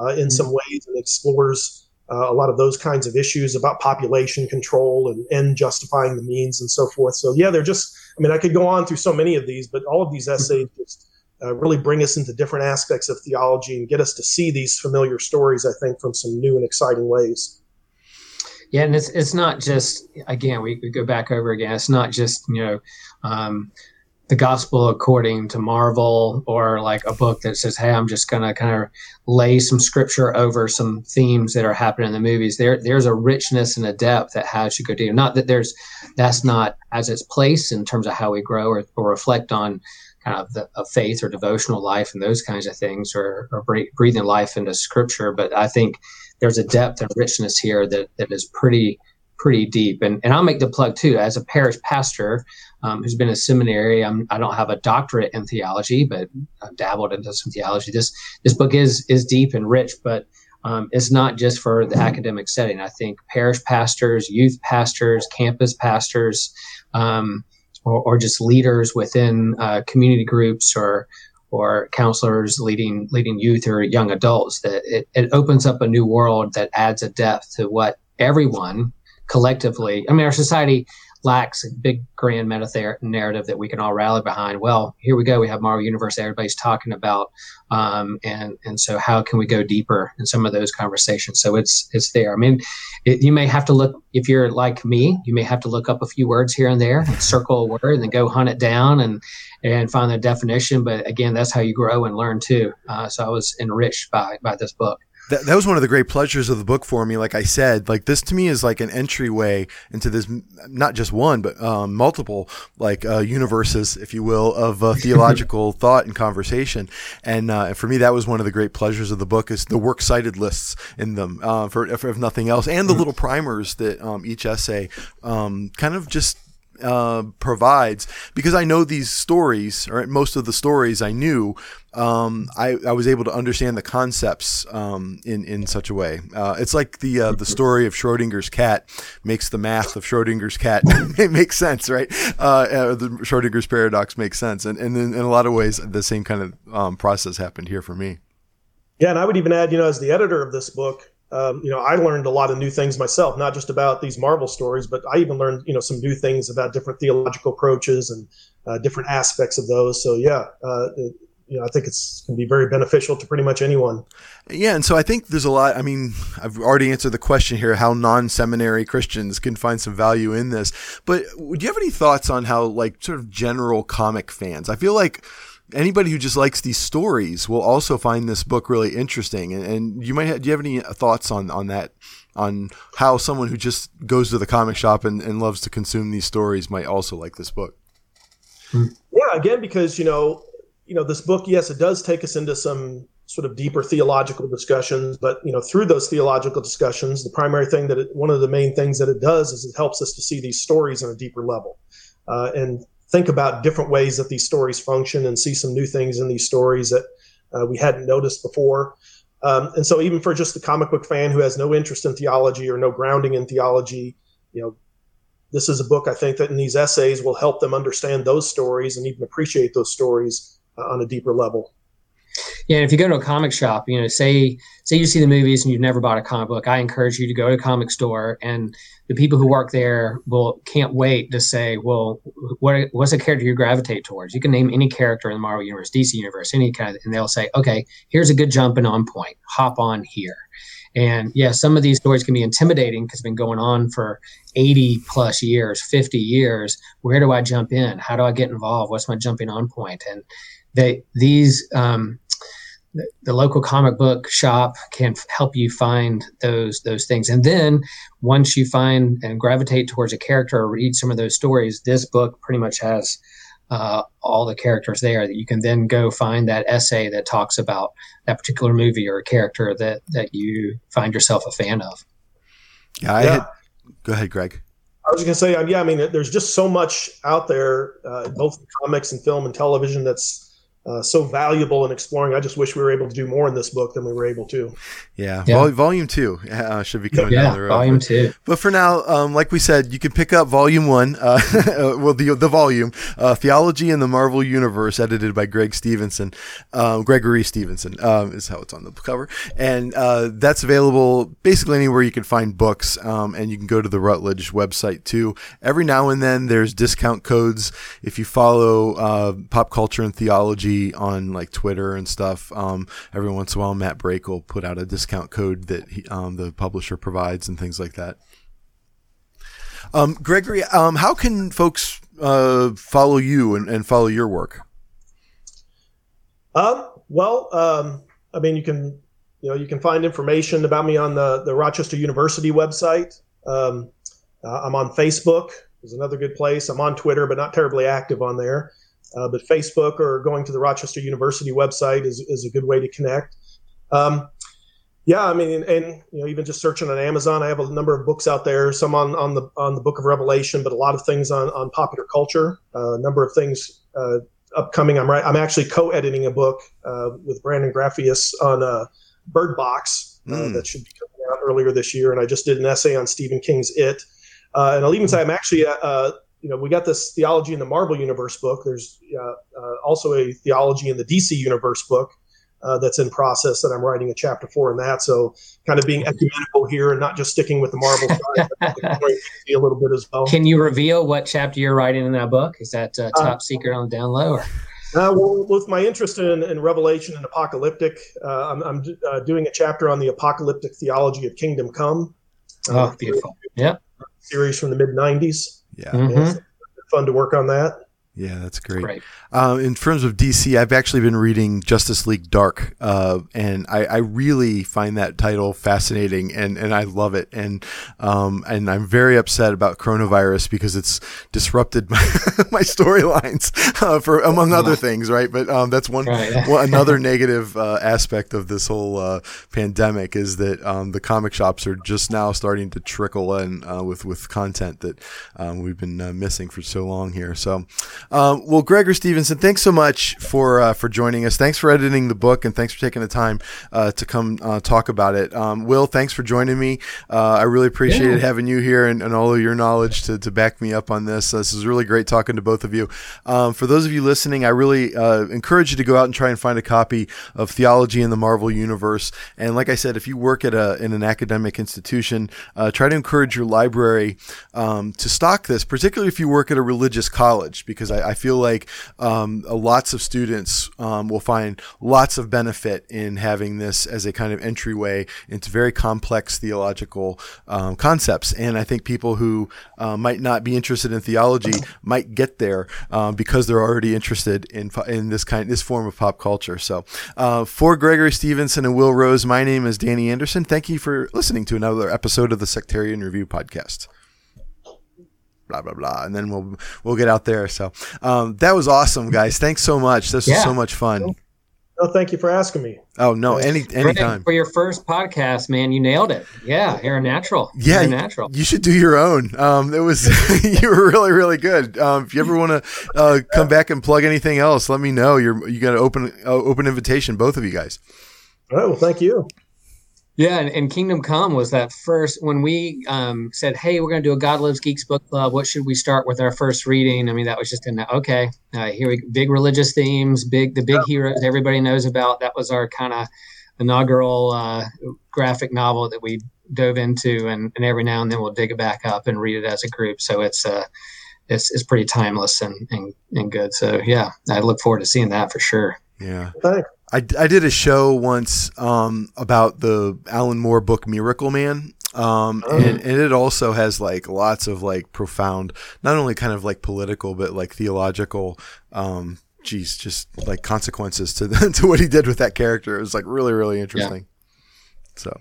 [SPEAKER 4] uh, in mm-hmm. some ways and explores uh, a lot of those kinds of issues about population control and end justifying the means and so forth. So yeah, they're just. I mean, I could go on through so many of these, but all of these essays just uh, really bring us into different aspects of theology and get us to see these familiar stories. I think from some new and exciting ways.
[SPEAKER 3] Yeah, and it's it's not just again we, we go back over again. It's not just you know um, the gospel according to Marvel or like a book that says, Hey, I'm just going to kind of lay some scripture over some themes that are happening in the movies. There, there's a richness and a depth that has to go deep. Not that there's, that's not as its place in terms of how we grow or, or reflect on kind of the of faith or devotional life and those kinds of things or, or breathing life into scripture. But I think there's a depth and richness here that that is pretty pretty deep. And and I'll make the plug too. As a parish pastor um, who's been a seminary, I'm, I don't have a doctorate in theology, but I've dabbled into some theology. This this book is is deep and rich, but um, it's not just for the academic setting. I think parish pastors, youth pastors, campus pastors, um, or, or, just leaders within uh, community groups or or counselors leading leading youth or young adults that it, it opens up a new world that adds a depth to what everyone collectively i mean our society lacks a big grand meta narrative that we can all rally behind. Well, here we go. We have Marvel Universe everybody's talking about, um, and and so how can we go deeper in some of those conversations? So it's it's there. I mean, it, you may have to look if you're like me. You may have to look up a few words here and there, and circle a word, and then go hunt it down and and find the definition. But again, that's how you grow and learn too. Uh, so I was enriched by by this book
[SPEAKER 2] that, that was one of the great pleasures of the book for me. Like I said, like this to me is like an entryway into this, not just one, but um, multiple like uh, universes, if you will, of uh, theological thought and conversation. And uh, for me, that was one of the great pleasures of the book is the works cited lists in them, uh, for if, if, nothing else, and the mm-hmm. little primers that um, each essay um, kind of just uh, provides because I know these stories, or most of the stories I knew, um, I, I was able to understand the concepts um, in in such a way. Uh, it's like the uh, the story of Schrodinger's cat makes the math of Schrodinger's cat it makes sense, right? Uh, uh, the Schrodinger's paradox makes sense, and and in, in, a lot of ways, the same kind of um, process happened here for me.
[SPEAKER 4] Yeah, and I would even add, you know, as the editor of this book, um, you know, I learned a lot of new things myself, not just about these Marvel stories, but I even learned, you know, some new things about different theological approaches and uh, different aspects of those. So yeah, uh, it, you know, I think it's can be very beneficial to pretty much anyone.
[SPEAKER 2] Yeah, and so I think there's a lot. I mean, I've already answered the question here: how non-seminary Christians can find some value in this. But do you have any thoughts on how, like, sort of general comic fans? I feel like anybody who just likes these stories will also find this book really interesting. And, and you might have, do you have any thoughts on, on that, on how someone who just goes to the comic shop and, and loves to consume these stories might also like this book?
[SPEAKER 4] Yeah, again, because, you know, you know, this book, yes, it does take us into some sort of deeper theological discussions, but, you know, through those theological discussions, the primary thing that it, one of the main things that it does is it helps us to see these stories on a deeper level. Uh, and think about different ways that these stories function and see some new things in these stories that uh, we hadn't noticed before. Um, and so, even for just the comic book fan who has no interest in theology or no grounding in theology, you know, this is a book I think that in these essays will help them understand those stories and even appreciate those stories uh, on a deeper level.
[SPEAKER 3] Yeah, if you go to a comic shop, you know, say say you see the movies and you've never bought a comic book, I encourage you to go to a comic store and the people who work there will can't wait to say, well, what what's a character you gravitate towards? You can name any character in the Marvel universe, DC universe, any kind of, and they'll say, okay, here's a good jumping on point. Hop on here. And yeah, some of these stories can be intimidating because it's been going on for 80 plus years, 50 years. Where do I jump in? How do I get involved? What's my jumping on point? And they these um, the local comic book shop can help you find those those things. And then once you find and gravitate towards a character or read some of those stories this book pretty much has uh, all the characters there that you can then go find that essay that talks about that particular movie or a character that that you find yourself a fan of.
[SPEAKER 2] Yeah, I yeah. Had, go ahead greg.
[SPEAKER 4] I was going to say, um, yeah, I mean, there's just so much out there, uh, both comics and film and television, that's uh, so valuable in exploring. I just wish we were able to do more in this book than we were able to.
[SPEAKER 2] Yeah, yeah. Vol- volume two uh, should be coming
[SPEAKER 3] yeah,
[SPEAKER 2] down the road.
[SPEAKER 3] Volume two.
[SPEAKER 2] But for now, um, like we said, you can pick up volume one. Uh, well, the the volume, uh, Theology in the Marvel Universe, edited by Greg Stevenson, um, Gregory Stevenson um, is how it's on the cover, and uh, that's available basically anywhere you can find books. Um, and you can go to the Rutledge website too. Every now and then, there's discount codes if you follow uh, pop culture and theology on like Twitter and stuff. Um, every once in a while, Matt Brake will put out a discount code that he, um, the publisher provides and things like that. Um, Gregory, um, how can folks uh, follow you and, and, follow your work?
[SPEAKER 4] Um, well, um, I mean, you can, you know, you can find information about me on the, the Rochester University website. Um, uh, I'm on Facebook is another good place. I'm on Twitter, but not terribly active on there. Uh, but Facebook or going to the Rochester University website is, is a good way to connect. Um, yeah, I mean, and you know, even just searching on Amazon, I have a number of books out there. Some on, on the on the Book of Revelation, but a lot of things on, on popular culture. Uh, a number of things uh, upcoming. I'm right. I'm actually co-editing a book uh, with Brandon Grafius on uh, Bird Box uh,
[SPEAKER 2] Mm.
[SPEAKER 4] that should be coming out earlier this year. And I just did an essay on Stephen King's It. Uh, and I'll even say I'm actually, you know, we got this theology in the Marvel Universe book. There's uh, uh, also a theology in the DC Universe book uh, that's in process that I'm writing a chapter for in that. So kind of being ecumenical here and not just sticking with the Marvel side, but exploring DC a little bit as well.
[SPEAKER 3] Can you reveal what chapter you're writing in that book? Is that uh,
[SPEAKER 4] Uh,
[SPEAKER 3] top secret on the down low? Or?
[SPEAKER 4] Uh, well, with my interest in, in Revelation and apocalyptic, uh, I'm, I'm uh, doing a chapter on the apocalyptic theology of Kingdom Come.
[SPEAKER 3] Oh, beautiful. Yeah.
[SPEAKER 4] Series from the mid 90s.
[SPEAKER 2] Yeah.
[SPEAKER 3] Mhm.
[SPEAKER 4] Fun to work on that.
[SPEAKER 2] Yeah, that's great.
[SPEAKER 3] Great.
[SPEAKER 2] Um, in terms of DC, I've actually been reading Justice League Dark, uh, and I, I really find that title fascinating, and, and I love it. And um, and I'm very upset about coronavirus because it's disrupted my, my storylines uh, for among other things, right? But um, that's one,
[SPEAKER 3] Right.
[SPEAKER 2] one another negative uh, aspect of this whole uh, pandemic is that um, the comic shops are just now starting to trickle in uh, with with content that um, we've been uh, missing for so long here. So. Um, well, Gregory Stevenson, thanks so much for uh, for joining us. Thanks for editing the book, and thanks for taking the time uh, to come uh, talk about it. Um, Will, thanks for joining me. Uh, I really appreciated
[SPEAKER 3] Yeah.
[SPEAKER 2] having you here and, and all of your knowledge to, to back me up on this. this is really great talking to both of you. Um, for those of you listening, I really uh, encourage you to go out and try and find a copy of Theology in the Marvel Universe. And like I said, if you work at a in an academic institution, uh, try to encourage your library um, to stock this, particularly if you work at a religious college, because I, I feel like um, uh, lots of students um, will find lots of benefit in having this as a kind of entryway into very complex theological um, concepts. And I think people who uh, might not be interested in theology might get there um, because they're already interested in in this kind this form of pop culture. So, uh, for Gregory Stevenson and Will Rose, my name is Danny Anderson. Thank you for listening to another episode of the Sectarian Review podcast blah blah blah. And then we'll we'll get out there. So um, that was awesome guys. Thanks so much. This was so much fun.
[SPEAKER 4] No, thank you for asking me.
[SPEAKER 2] oh no any anytime.
[SPEAKER 3] For your first podcast, man, you nailed it. Yeah, you're natural.
[SPEAKER 2] yeah
[SPEAKER 3] you're natural.
[SPEAKER 2] you should do your own. Um, it was you were really really good. Um, if you ever want to uh, come back and plug anything else let me know. You're you got an open uh, open invitation both of you guys.
[SPEAKER 4] All right, well, thank you.
[SPEAKER 3] Yeah, and, and Kingdom Come was that first when we um, said, "Hey, we're going to do a God Loves Geeks book club. What should we start with our first reading?" I mean, that was just in the okay. Uh, here we big religious themes, big the big heroes everybody knows about. That was our kind of inaugural uh, graphic novel that we dove into, and, and every now and then we'll dig it back up and read it as a group. So it's uh, it's, it's pretty timeless and, and and good. So yeah, I look forward to seeing that for sure.
[SPEAKER 2] yeah
[SPEAKER 4] Thanks.
[SPEAKER 2] I, I did a show once um, about the Alan Moore book Miracleman. Um,
[SPEAKER 4] Oh.
[SPEAKER 2] and, and it also has like lots of like profound, not only kind of like political, but like theological, um, geez, just like consequences to the, to what he did with that character. It was like really, really interesting. So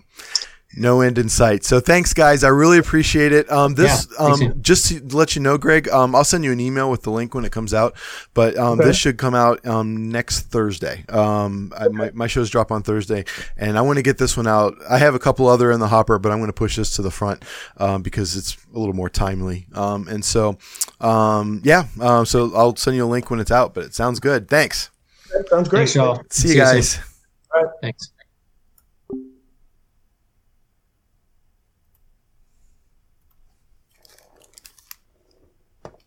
[SPEAKER 2] no end in sight. So thanks guys. I really appreciate it. Um, this,
[SPEAKER 3] Yeah,
[SPEAKER 2] um, just to let you know, Greg, um, I'll send you an email with the link when it comes out, but, um,
[SPEAKER 4] Okay.
[SPEAKER 2] this should come out, um, next Thursday. Um, I, my, my shows drop on Thursday and I want to get this one out. I have a couple other in the hopper, but I'm going to push this to the front, um, because it's a little more timely. Um, and so, um, yeah, um, so I'll send you a link when it's out, but it sounds good. Thanks.
[SPEAKER 4] Sounds great.
[SPEAKER 3] Thanks, y'all.
[SPEAKER 2] See you
[SPEAKER 3] soon.
[SPEAKER 2] guys.
[SPEAKER 3] Thanks.